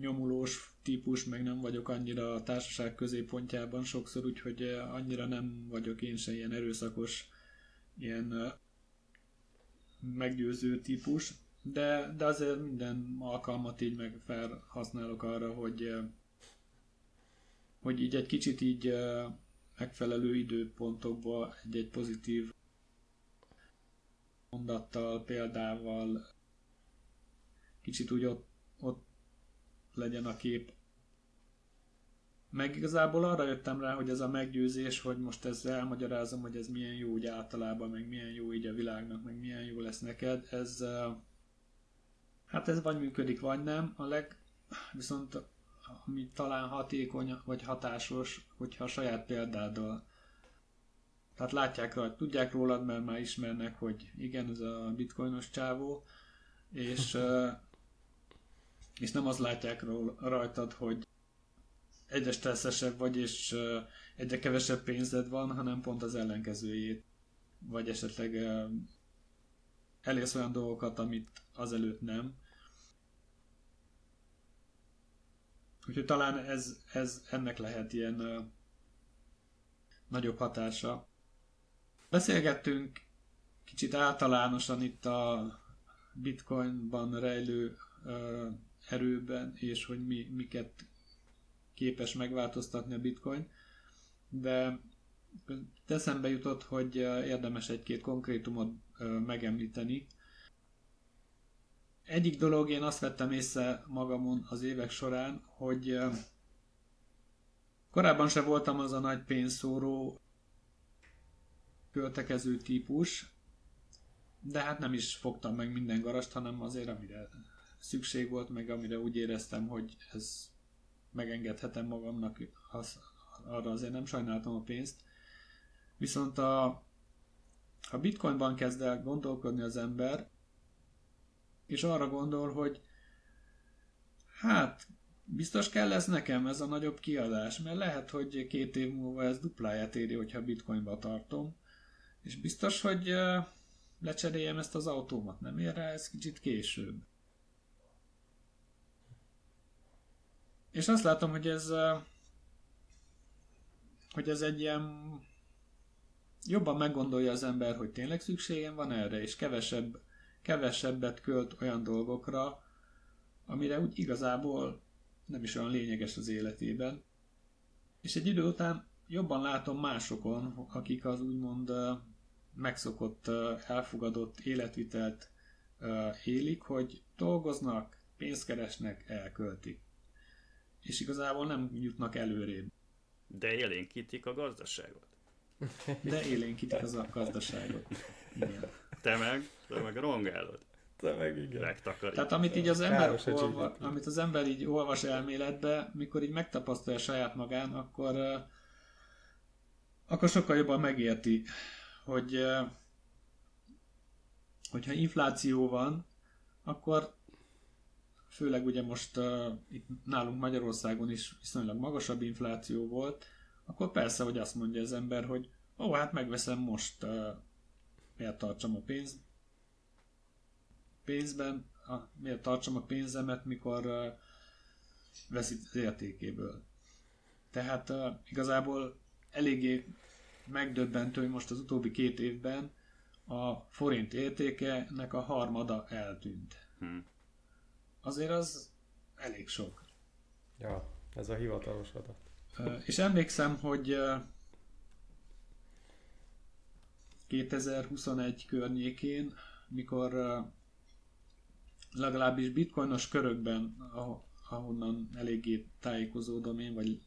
[SPEAKER 2] nyomulós típus, meg nem vagyok annyira a társaság középpontjában sokszor, úgyhogy annyira nem vagyok én se ilyen erőszakos, ilyen meggyőző típus, de, de azért minden alkalmat így meg felhasználok arra, hogy eh, hogy így egy kicsit így eh, megfelelő időpontokba egy-egy pozitív mondattal, példával kicsit úgy ott, ott legyen a kép. Meg igazából arra jöttem rá, hogy ez a meggyőzés, hogy most ezzel elmagyarázom, hogy ez milyen jó úgy általában, meg milyen jó így a világnak, meg milyen jó lesz neked, ez hát ez vagy működik, vagy nem. A leg, viszont ami talán hatékony, vagy hatásos, hogyha a saját példáddal tehát látják rajta, tudják rólad, mert már ismernek, hogy igen, ez a bitcoinos csávó, és, és nem az látják rajtad, hogy egyre stresszesebb vagy, és egyre kevesebb pénzed van, hanem pont az ellenkezőjét. Vagy esetleg elérsz olyan dolgokat, amit azelőtt nem. Úgyhogy talán ez, ez ennek lehet ilyen ö, nagyobb hatása. Beszélgettünk kicsit általánosan itt a bitcoinban rejlő ö, erőben, és hogy mi, miket képes megváltoztatni a bitcoin, de eszembe jutott, hogy érdemes egy-két konkrétumot megemlíteni. Egyik dolog, én azt vettem észre magamon az évek során, hogy korábban se voltam az a nagy pénzszóró költekező típus, de hát nem is fogtam meg minden garast, hanem azért, amire szükség volt, meg amire úgy éreztem, hogy ez megengedhetem magamnak, az, arra azért nem sajnáltam a pénzt. Viszont a, a bitcoinban kezd el gondolkodni az ember, és arra gondol, hogy hát biztos kell ez nekem, ez a nagyobb kiadás, mert lehet, hogy két év múlva ez dupláját éri, hogyha bitcoinba tartom, és biztos, hogy lecseréljem ezt az autómat, nem ér rá ez kicsit később. És azt látom, hogy ez hogy ez egy ilyen jobban meggondolja az ember, hogy tényleg szükségem van erre, és kevesebb, kevesebbet költ olyan dolgokra, amire úgy igazából nem is olyan lényeges az életében. És egy idő után jobban látom másokon, akik az úgymond megszokott, elfogadott életvitelt élik, hogy dolgoznak, pénzt keresnek, elköltik. És igazából nem jutnak előrébb.
[SPEAKER 3] De élénkítik a gazdaságot.
[SPEAKER 2] De élénkítik az a gazdaságot. Igen.
[SPEAKER 3] Te meg te meg rongálod.
[SPEAKER 1] Te meg igen.
[SPEAKER 3] Megtakarít.
[SPEAKER 2] Tehát amit így az ember, olva, amit az ember így olvas elméletbe, mikor így megtapasztalja saját magán, akkor, akkor sokkal jobban megérti, hogy hogyha infláció van, akkor főleg ugye most uh, itt nálunk Magyarországon is viszonylag magasabb infláció volt, akkor persze, hogy azt mondja az ember, hogy ó, hát megveszem most, uh, miért tartsam a pénzt, pénzben, a, miért tartsam a pénzemet, mikor uh, veszít az értékéből. Tehát uh, igazából eléggé megdöbbentő, hogy most az utóbbi két évben a forint értékenek a harmada eltűnt.
[SPEAKER 3] Hm.
[SPEAKER 2] Azért az elég sok.
[SPEAKER 1] Ja, ez a hivatalos adat.
[SPEAKER 2] És emlékszem, hogy ö, 2021 környékén, mikor legalábbis bitcoinos körökben, aho- ahonnan eléggé tájékozódom én, vagy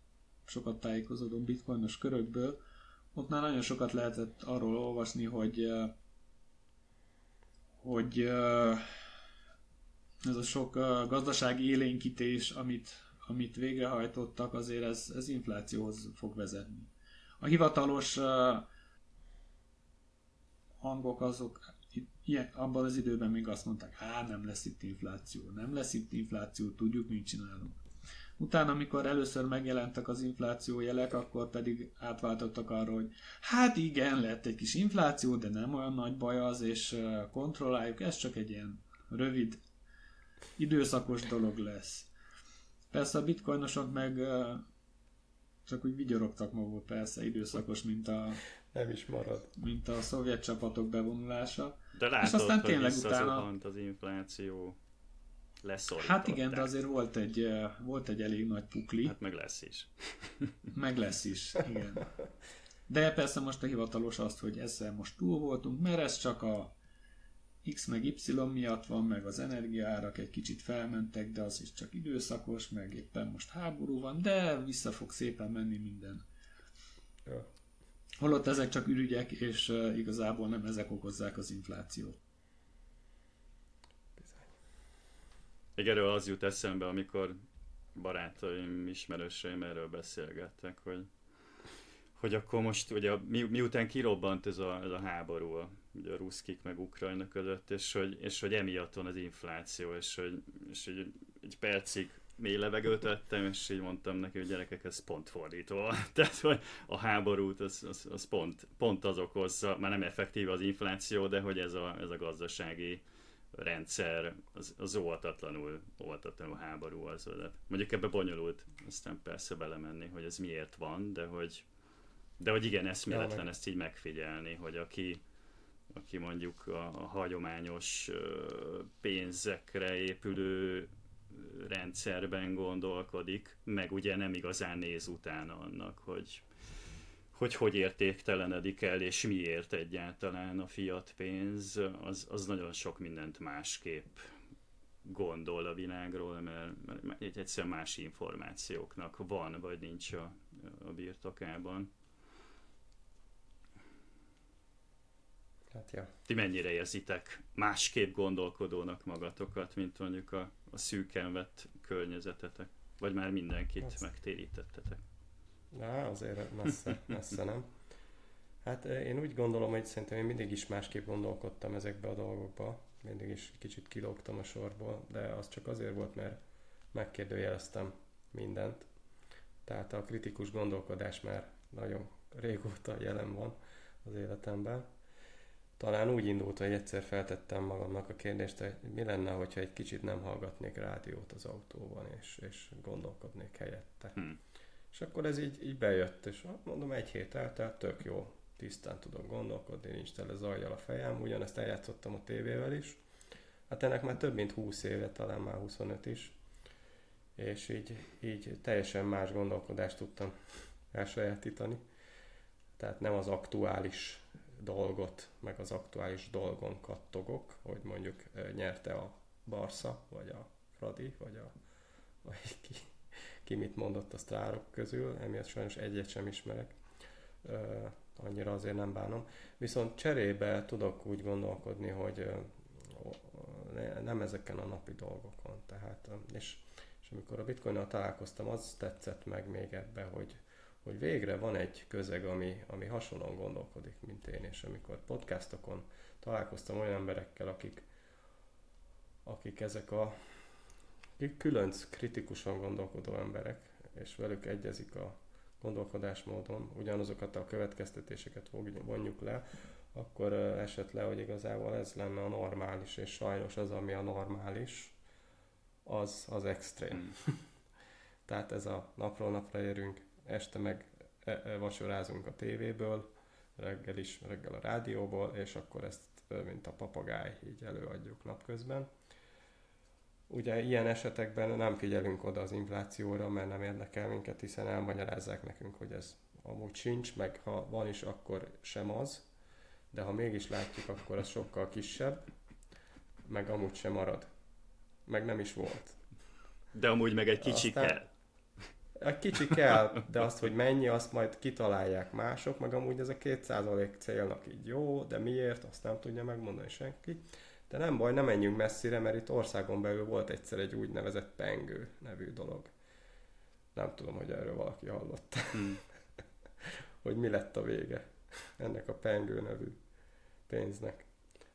[SPEAKER 2] sokat tájékozódom bitcoinos körökből, ott már nagyon sokat lehetett arról olvasni, hogy hogy ez a sok gazdasági élénkítés, amit, amit végrehajtottak, azért ez, ez inflációhoz fog vezetni. A hivatalos ö, hangok azok ilyen, abban az időben még azt mondták, hát nem lesz itt infláció, nem lesz itt infláció, tudjuk, mit csinálunk. Utána, amikor először megjelentek az infláció jelek, akkor pedig átváltottak arra, hogy hát igen, lett egy kis infláció, de nem olyan nagy baj az, és kontrolláljuk, ez csak egy ilyen rövid, időszakos dolog lesz. Persze a bitcoinosok meg csak úgy vigyorogtak maguk, persze időszakos, mint a,
[SPEAKER 1] Nem is marad.
[SPEAKER 2] mint a szovjet csapatok bevonulása.
[SPEAKER 3] De látod,
[SPEAKER 2] aztán
[SPEAKER 3] hogy
[SPEAKER 2] tényleg
[SPEAKER 3] visszazuhant az infláció. Leszorították.
[SPEAKER 2] Hát igen, de azért volt egy, volt egy elég nagy pukli.
[SPEAKER 3] Hát meg lesz is. <laughs>
[SPEAKER 2] Meg lesz is, igen. De persze most a hivatalos azt, hogy ezzel most túl voltunk, mert ez csak a X meg Y miatt van, meg az energiaárak egy kicsit felmentek, de az is csak időszakos, meg éppen most háború van, de vissza fog szépen menni minden.
[SPEAKER 1] Ja.
[SPEAKER 2] Holott ezek csak ürügyek, és igazából nem ezek okozzák az inflációt.
[SPEAKER 3] Még erről az jut eszembe, amikor barátaim, ismerőseim erről beszélgettek, hogy, hogy akkor most ugye mi, miután kirobbant ez a, ez a háború a, ugye a ruszkik meg Ukrajna között, és hogy, és hogy emiatt van az infláció, és hogy, és hogy egy percig mély levegőt vettem, és így mondtam neki, hogy gyerekek, ez pont fordítva. <laughs> Tehát, hogy a háborút az, az, az pont, pont az okozza, már nem effektív az infláció, de hogy ez a, ez a gazdasági rendszer az, az óvatatlanul, óvatatlanul háború az vezet. Mondjuk ebbe bonyolult, aztán persze belemenni, hogy ez miért van, de hogy, de hogy igen, eszméletlen
[SPEAKER 1] Ja,
[SPEAKER 3] ezt így megfigyelni, hogy aki, aki mondjuk a, hagyományos pénzekre épülő rendszerben gondolkodik, meg ugye nem igazán néz utána annak, hogy hogy hogy értéktelenedik el, és miért egyáltalán a fiat pénz, az, az nagyon sok mindent másképp gondol a világról, mert, mert egy egyszerűen más információknak van, vagy nincs a, a birtokában.
[SPEAKER 1] Hát ja.
[SPEAKER 3] Ti mennyire érzitek másképp gondolkodónak magatokat, mint mondjuk a, a szűken vett környezetetek? Vagy már mindenkit
[SPEAKER 1] Azt-
[SPEAKER 3] megtérítettetek?
[SPEAKER 1] Na, azért messze, messze nem. Hát eh, én úgy gondolom, hogy szerintem én mindig is másképp gondolkodtam ezekbe a dolgokba. Mindig is kicsit kilógtam a sorból, de az csak azért volt, mert megkérdőjeleztem mindent. Tehát a kritikus gondolkodás már nagyon régóta jelen van az életemben. Talán úgy indult, hogy egyszer feltettem magamnak a kérdést, hogy mi lenne, hogyha egy kicsit nem hallgatnék rádiót az autóban, és, és gondolkodnék helyette.
[SPEAKER 3] Hm.
[SPEAKER 1] És akkor ez így, így bejött, és mondom, egy hét eltelt, tök jó, tisztán tudok gondolkodni, nincs tele zajjal a fejem, ugyanezt eljátszottam a tévével is. Hát ennek már több mint 20 éve, talán már 25 is, és így, így teljesen más gondolkodást tudtam elsajátítani. Tehát nem az aktuális dolgot, meg az aktuális dolgon kattogok, hogy mondjuk nyerte a Barca, vagy a Fradi, vagy a vagy <laughs> ki, ki mit mondott a sztárok közül, emiatt sajnos egyet sem ismerek, annyira azért nem bánom. Viszont cserébe tudok úgy gondolkodni, hogy nem ezeken a napi dolgokon. Tehát, és, és amikor a bitcoinnal találkoztam, az tetszett meg még ebbe, hogy, hogy végre van egy közeg, ami, ami hasonlóan gondolkodik, mint én, és amikor podcastokon találkoztam olyan emberekkel, akik, akik ezek a különc kritikusan gondolkodó emberek, és velük egyezik a gondolkodásmódon, ugyanazokat a következtetéseket vonjuk le, akkor esett le, hogy igazából ez lenne a normális, és sajnos az, ami a normális, az az extrém. Hmm. <laughs> Tehát ez a napról napra érünk, este meg e, e, vasorázunk a tévéből, reggel is, reggel a rádióból, és akkor ezt, mint a papagáj, így előadjuk napközben. Ugye ilyen esetekben nem figyelünk oda az inflációra, mert nem érdekel minket, hiszen elmagyarázzák nekünk, hogy ez amúgy sincs, meg ha van is, akkor sem az, de ha mégis látjuk, akkor az sokkal kisebb, meg amúgy sem marad. Meg nem is volt.
[SPEAKER 3] De amúgy meg egy kicsi Aztán, kell.
[SPEAKER 1] Egy kicsi kell, de azt, hogy mennyi, azt majd kitalálják mások, meg amúgy ez a 2% célnak így jó, de miért, azt nem tudja megmondani senki. De nem baj, nem menjünk messzire, mert itt országon belül volt egyszer egy úgynevezett pengő nevű dolog. Nem tudom, hogy erről valaki hallott. Hmm. <laughs> hogy mi lett a vége ennek a pengő nevű pénznek.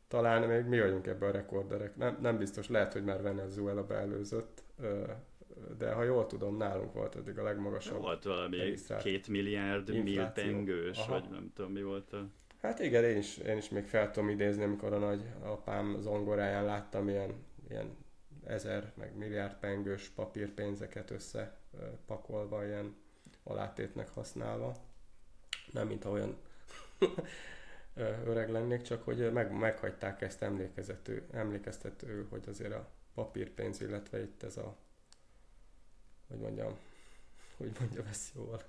[SPEAKER 1] Talán még mi vagyunk ebben a rekorderek. Nem, nem biztos, lehet, hogy már Venezuela beelőzött, de ha jól tudom, nálunk volt eddig a legmagasabb.
[SPEAKER 3] Volt valami két milliárd milpengős, vagy nem tudom mi volt a...
[SPEAKER 1] Hát igen, én is, én is még fel tudom idézni, amikor a nagy apám zongoráján láttam ilyen, ilyen ezer, meg milliárd pengős papírpénzeket összepakolva, ilyen alátétnek használva. Nem, mint olyan <laughs> öreg lennék, csak hogy meg, meghagyták ezt emlékezető, emlékeztető, hogy azért a papírpénz, illetve itt ez a, hogy mondjam, hogy mondja ezt jól.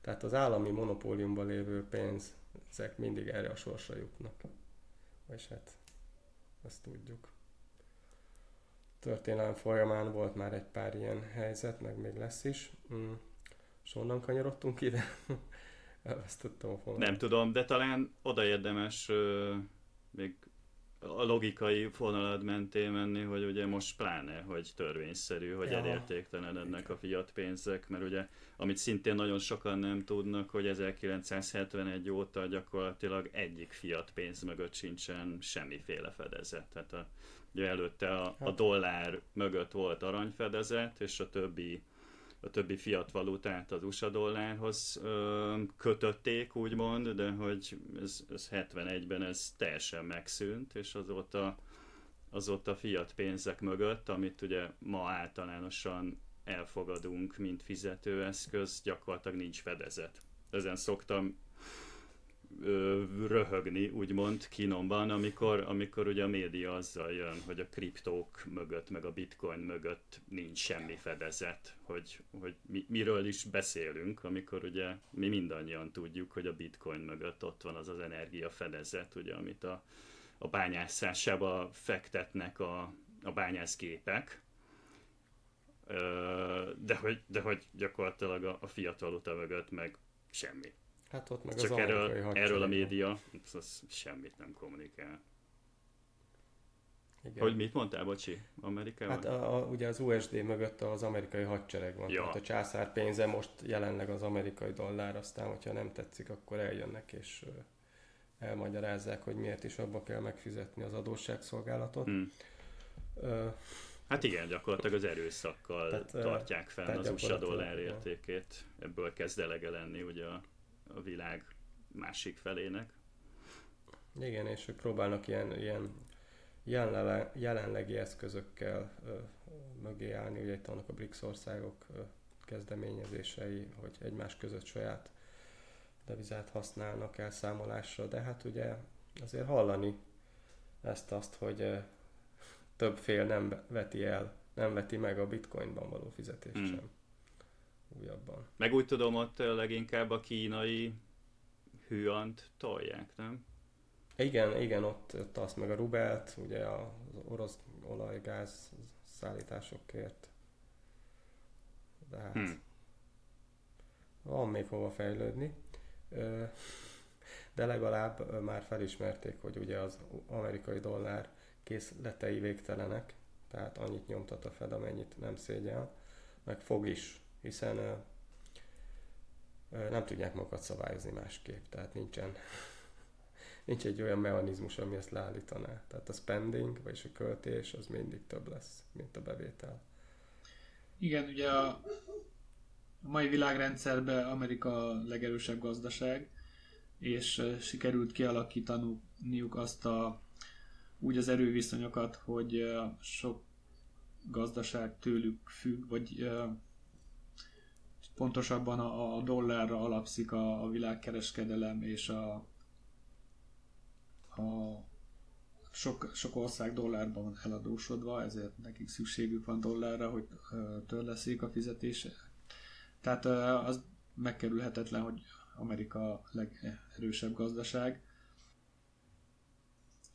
[SPEAKER 1] Tehát az állami monopóliumban lévő pénz, ezek mindig erre a sorsra jutnak. Vagyis hát, ezt tudjuk. Történelem folyamán volt már egy pár ilyen helyzet, meg még lesz is. Mm. És onnan kanyarodtunk ide? <laughs> Elvesztettem a fonalat.
[SPEAKER 3] Nem tudom, de talán oda érdemes uh, még a logikai fonalad mentén menni, hogy ugye most pláne, hogy törvényszerű, hogy ja. elértéktelenednek a fiat pénzek, mert ugye, amit szintén nagyon sokan nem tudnak, hogy 1971 óta gyakorlatilag egyik fiat pénz mögött sincsen semmiféle fedezet. Tehát a, ugye előtte a, a hát. dollár mögött volt aranyfedezet, és a többi a többi fiat valutát az USA dollárhoz ö, kötötték, úgymond, de hogy ez, ez 71-ben ez teljesen megszűnt, és azóta, azóta fiat pénzek mögött, amit ugye ma általánosan elfogadunk, mint fizetőeszköz, gyakorlatilag nincs fedezet. Ezen szoktam röhögni, úgymond kínomban, amikor, amikor ugye a média azzal jön, hogy a kriptók mögött, meg a bitcoin mögött nincs semmi fedezet, hogy, hogy mi, miről is beszélünk, amikor ugye mi mindannyian tudjuk, hogy a bitcoin mögött ott van az az energia fedezet, ugye, amit a, a bányászásába fektetnek a, a bányászgépek, de hogy, de hogy gyakorlatilag a, a fiatal mögött meg semmi.
[SPEAKER 1] Hát ott meg
[SPEAKER 3] Csak az erről, erről a média az semmit nem kommunikál. Igen. Hogy mit mondtál, bocsi, Amerikában?
[SPEAKER 1] Hát a, a, ugye az USD mögött az amerikai hadsereg van. Ja. Tehát a császár pénze most jelenleg az amerikai dollár, aztán hogyha nem tetszik, akkor eljönnek és elmagyarázzák, hogy miért is abba kell megfizetni az adósságszolgálatot. Hmm.
[SPEAKER 3] Uh, hát igen, gyakorlatilag az erőszakkal tehát, tartják fenn az USA dollár értékét. Ebből kezd elege lenni ugye a a világ másik felének.
[SPEAKER 1] Igen, és ők próbálnak ilyen, ilyen jelenle, jelenlegi eszközökkel ö, mögé állni, ugye itt vannak a BRICS országok ö, kezdeményezései, hogy egymás között saját devizát használnak elszámolásra, de hát ugye azért hallani ezt azt, hogy ö, több fél nem veti el, nem veti meg a bitcoinban való fizetést hmm. sem újabban.
[SPEAKER 3] Meg úgy tudom, ott leginkább a kínai hüant tolják, nem?
[SPEAKER 1] Igen, igen, ott, ott azt meg a rubelt, ugye az orosz olajgáz szállításokért. De hát hmm. van még hova fejlődni. de legalább már felismerték, hogy ugye az amerikai dollár készletei végtelenek, tehát annyit nyomtat a Fed, amennyit nem szégyel, meg fog is, hiszen ö, ö, nem tudják magukat szabályozni másképp, tehát nincsen, <laughs> nincs egy olyan mechanizmus, ami ezt leállítaná. Tehát a spending, vagyis a költés, az mindig több lesz, mint a bevétel.
[SPEAKER 2] Igen, ugye a mai világrendszerben Amerika a legerősebb gazdaság, és sikerült kialakítaniuk azt a úgy az erőviszonyokat, hogy sok gazdaság tőlük függ, vagy pontosabban a, a dollárra alapszik a, a világkereskedelem és a, a sok, sok ország dollárban van eladósodva, ezért nekik szükségük van dollárra, hogy törleszék a fizetése. Tehát az megkerülhetetlen, hogy Amerika legerősebb gazdaság.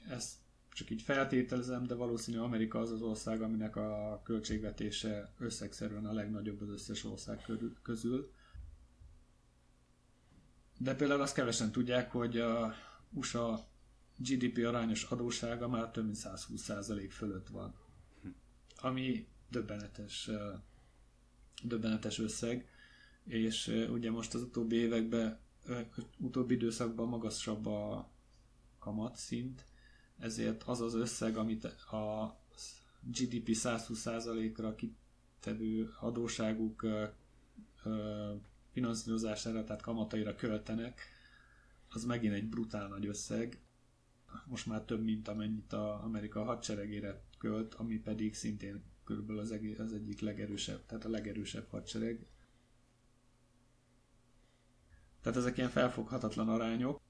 [SPEAKER 2] Ezt csak így feltételezem, de valószínű Amerika az az ország, aminek a költségvetése összegszerűen a legnagyobb az összes ország közül. De például azt kevesen tudják, hogy a USA GDP arányos adósága már több mint 120% fölött van. Ami döbbenetes, döbbenetes összeg, és ugye most az utóbbi években, utóbbi időszakban magasabb a kamat szint, ezért az az összeg, amit a GDP 120%-ra kitevő adóságuk finanszírozására, tehát kamataira költenek, az megint egy brutál nagy összeg, most már több, mint amennyit a Amerika hadseregére költ, ami pedig szintén körülbelül az, egész, az egyik legerősebb, tehát a legerősebb hadsereg. Tehát ezek ilyen felfoghatatlan arányok.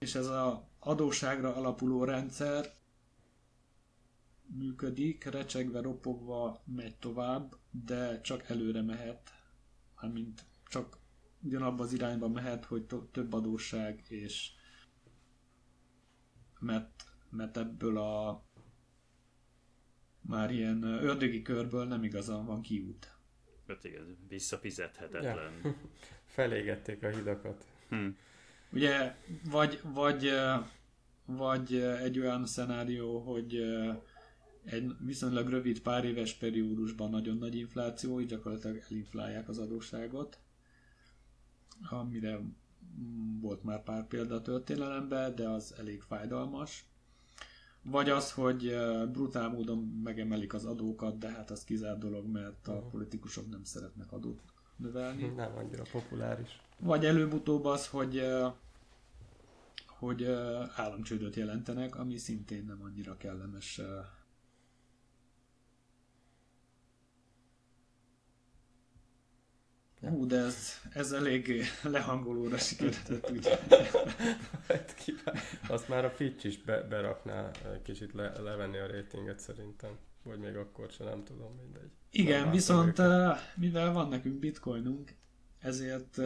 [SPEAKER 2] És ez az adóságra alapuló rendszer működik, recsegve, ropogva megy tovább, de csak előre mehet, mint csak ugyanabban az irányba mehet, hogy több adósság és mert, mert ebből a már ilyen ördögi körből nem igazán van kiút.
[SPEAKER 3] Hát igen, visszafizethetetlen. Ja. <laughs>
[SPEAKER 1] Felégették a hidakat. Hm.
[SPEAKER 2] Ugye, vagy, vagy, vagy egy olyan szenárió, hogy egy viszonylag rövid pár éves periódusban nagyon nagy infláció, így gyakorlatilag elinflálják az adósságot, amire volt már pár példa a történelemben, de az elég fájdalmas. Vagy az, hogy brutál módon megemelik az adókat, de hát az kizárt dolog, mert a politikusok nem szeretnek adót növelni.
[SPEAKER 1] Nem annyira populáris.
[SPEAKER 2] Vagy előbb-utóbb az, hogy hogy államcsődöt jelentenek, ami szintén nem annyira kellemes Hú, de ez, ez elég lehangolóra sikerült, ugye?
[SPEAKER 1] Hát Azt már a Fitch is be, berakná, kicsit le, levenni a ratinget szerintem. Vagy még akkor sem, nem tudom, mindegy.
[SPEAKER 2] Igen, nem viszont mivel van nekünk bitcoinunk, ezért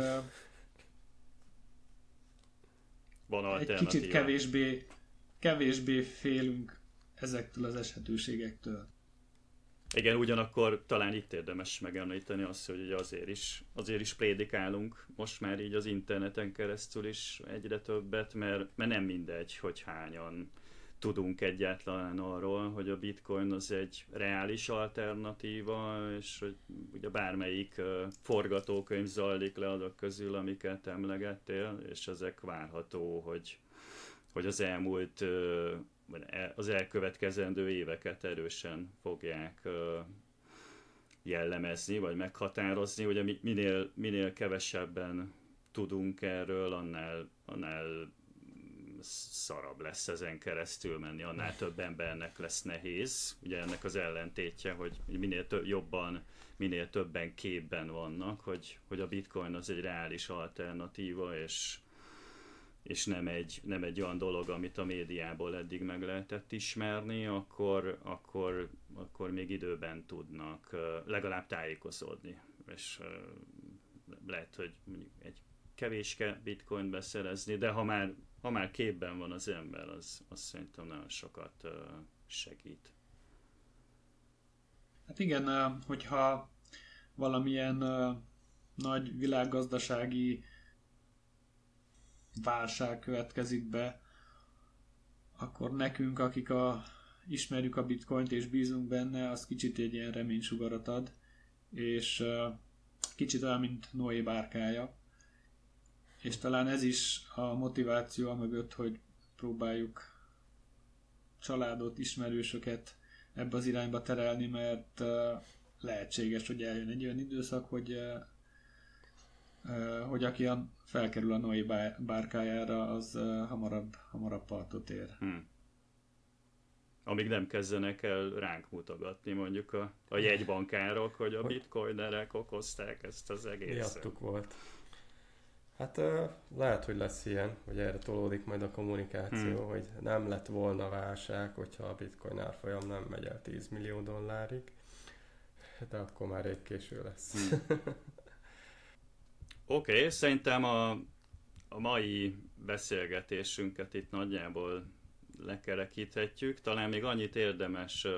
[SPEAKER 2] van egy kicsit kevésbé, kevésbé félünk ezektől az eshetőségektől.
[SPEAKER 3] Igen, ugyanakkor talán itt érdemes megemlíteni azt, hogy ugye azért is, azért is prédikálunk most már így az interneten keresztül is egyre többet, mert, mert nem mindegy, hogy hányan tudunk egyáltalán arról, hogy a bitcoin az egy reális alternatíva, és hogy ugye bármelyik forgatókönyv zajlik le azok közül, amiket emlegettél, és ezek várható, hogy, hogy az elmúlt E, az elkövetkezendő éveket erősen fogják jellemezni, vagy meghatározni. Ugye minél, minél kevesebben tudunk erről, annál, annál szarabb lesz ezen keresztül menni, annál több embernek lesz nehéz. Ugye ennek az ellentétje, hogy minél több, jobban, minél többen képben vannak, hogy, hogy a bitcoin az egy reális alternatíva, és, és nem egy, nem egy olyan dolog, amit a médiából eddig meg lehetett ismerni, akkor, akkor, akkor még időben tudnak legalább tájékozódni. És lehet, hogy mondjuk egy kevéske bitcoin beszerezni, de ha már, ha már képben van az ember, az, az szerintem nagyon sokat segít.
[SPEAKER 2] Hát igen, hogyha valamilyen nagy világgazdasági válság következik be, akkor nekünk, akik a, ismerjük a bitcoint és bízunk benne, az kicsit egy ilyen reménysugarat ad, és kicsit olyan, mint Noé bárkája. És talán ez is a motiváció a mögött, hogy próbáljuk családot, ismerősöket ebbe az irányba terelni, mert lehetséges, hogy eljön egy olyan időszak, hogy hogy aki a, felkerül a Noé bárkájára, az hamarabb, hamarabb partot ér. Hmm.
[SPEAKER 3] Amíg nem kezdenek el ránk mutogatni mondjuk a, a jegybankárok, hogy a bitcoinerek okozták ezt az egészet.
[SPEAKER 1] Miattuk volt. Hát lehet, hogy lesz ilyen, hogy erre tolódik majd a kommunikáció, hmm. hogy nem lett volna válság, hogyha a bitcoin árfolyam nem megy el 10 millió dollárig, de akkor már rég késő lesz. Hmm. <laughs>
[SPEAKER 3] Oké, okay, szerintem a, a mai beszélgetésünket itt nagyjából lekerekíthetjük. Talán még annyit érdemes uh,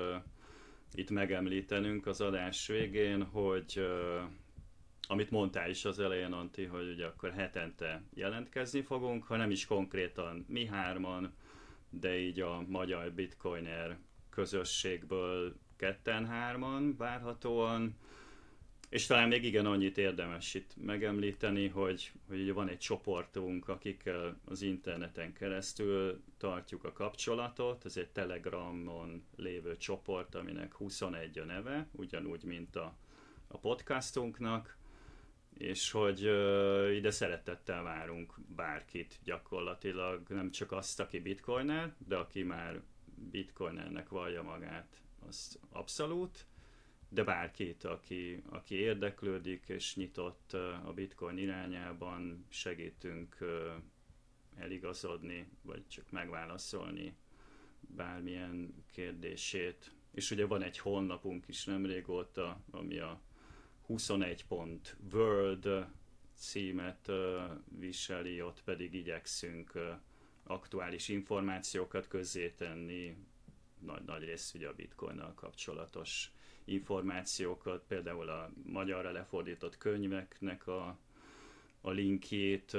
[SPEAKER 3] itt megemlítenünk az adás végén, hogy uh, amit mondtál is az elején, Anti, hogy ugye akkor hetente jelentkezni fogunk, ha nem is konkrétan mi hárman, de így a magyar bitcoiner közösségből ketten-hárman várhatóan, és talán még igen annyit érdemes itt megemlíteni, hogy, hogy van egy csoportunk, akikkel az interneten keresztül tartjuk a kapcsolatot, ez egy Telegramon lévő csoport, aminek 21 a neve, ugyanúgy, mint a, a podcastunknak, és hogy uh, ide szeretettel várunk bárkit gyakorlatilag, nem csak azt, aki bitcoiner, de aki már bitcoinernek vallja magát, az abszolút, de bárkit, aki, aki érdeklődik és nyitott a bitcoin irányában, segítünk eligazodni, vagy csak megválaszolni bármilyen kérdését. És ugye van egy honlapunk is nem régóta, ami a 21.world címet viseli, ott pedig igyekszünk aktuális információkat közzétenni, nagy, nagy rész ugye a bitcoinnal kapcsolatos információkat, például a magyarra lefordított könyveknek a, a linkjét,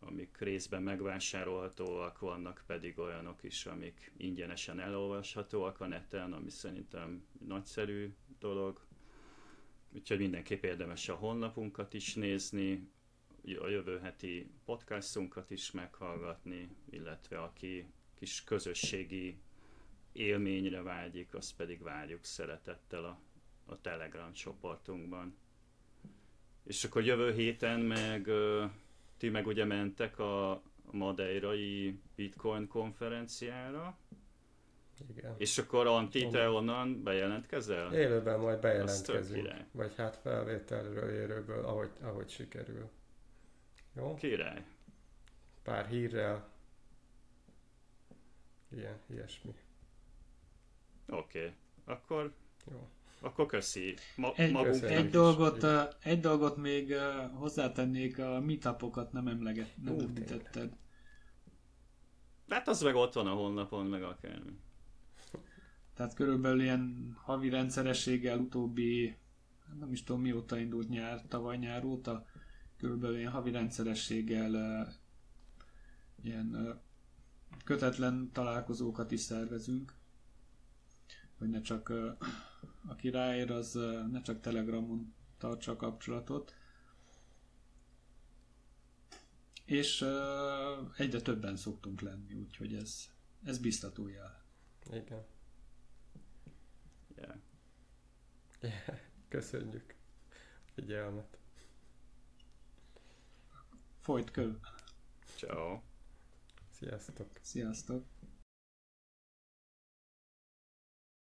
[SPEAKER 3] amik részben megvásárolhatóak, vannak pedig olyanok is, amik ingyenesen elolvashatóak a neten, ami szerintem nagyszerű dolog. Úgyhogy mindenképp érdemes a honlapunkat is nézni, a jövő heti podcastunkat is meghallgatni, illetve aki kis közösségi élményre vágyik, azt pedig várjuk szeretettel a, a Telegram csoportunkban. És akkor jövő héten meg ti meg ugye mentek a Madeirai Bitcoin konferenciára, igen. És akkor Anti, te onnan bejelentkezel?
[SPEAKER 1] Élőben majd bejelentkezünk. Vagy hát felvételről, érőből, ahogy, ahogy sikerül. Jó?
[SPEAKER 3] Király.
[SPEAKER 1] Pár hírrel. Ilyen, ilyesmi.
[SPEAKER 3] Oké. Okay. Akkor jó. Akkor köszi.
[SPEAKER 2] Ma, egy, egy, dolgot, uh, egy dolgot még uh, hozzátennék, a meetupokat nem emleget, nem Ú, említetted.
[SPEAKER 3] Hát az meg ott van a honlapon, meg akármi.
[SPEAKER 2] Tehát körülbelül ilyen havi rendszerességgel utóbbi, nem is tudom mióta indult nyár, tavaly nyár óta, körülbelül ilyen havi rendszerességgel ilyen kötetlen találkozókat is szervezünk hogy ne csak aki ráér, az ne csak Telegramon tartsa a kapcsolatot. És egyre többen szoktunk lenni, úgyhogy ez, ez biztató jel.
[SPEAKER 1] Igen. <laughs> Köszönjük figyelmet.
[SPEAKER 2] Folyt köv.
[SPEAKER 3] Ciao.
[SPEAKER 1] Sziasztok.
[SPEAKER 2] Sziasztok.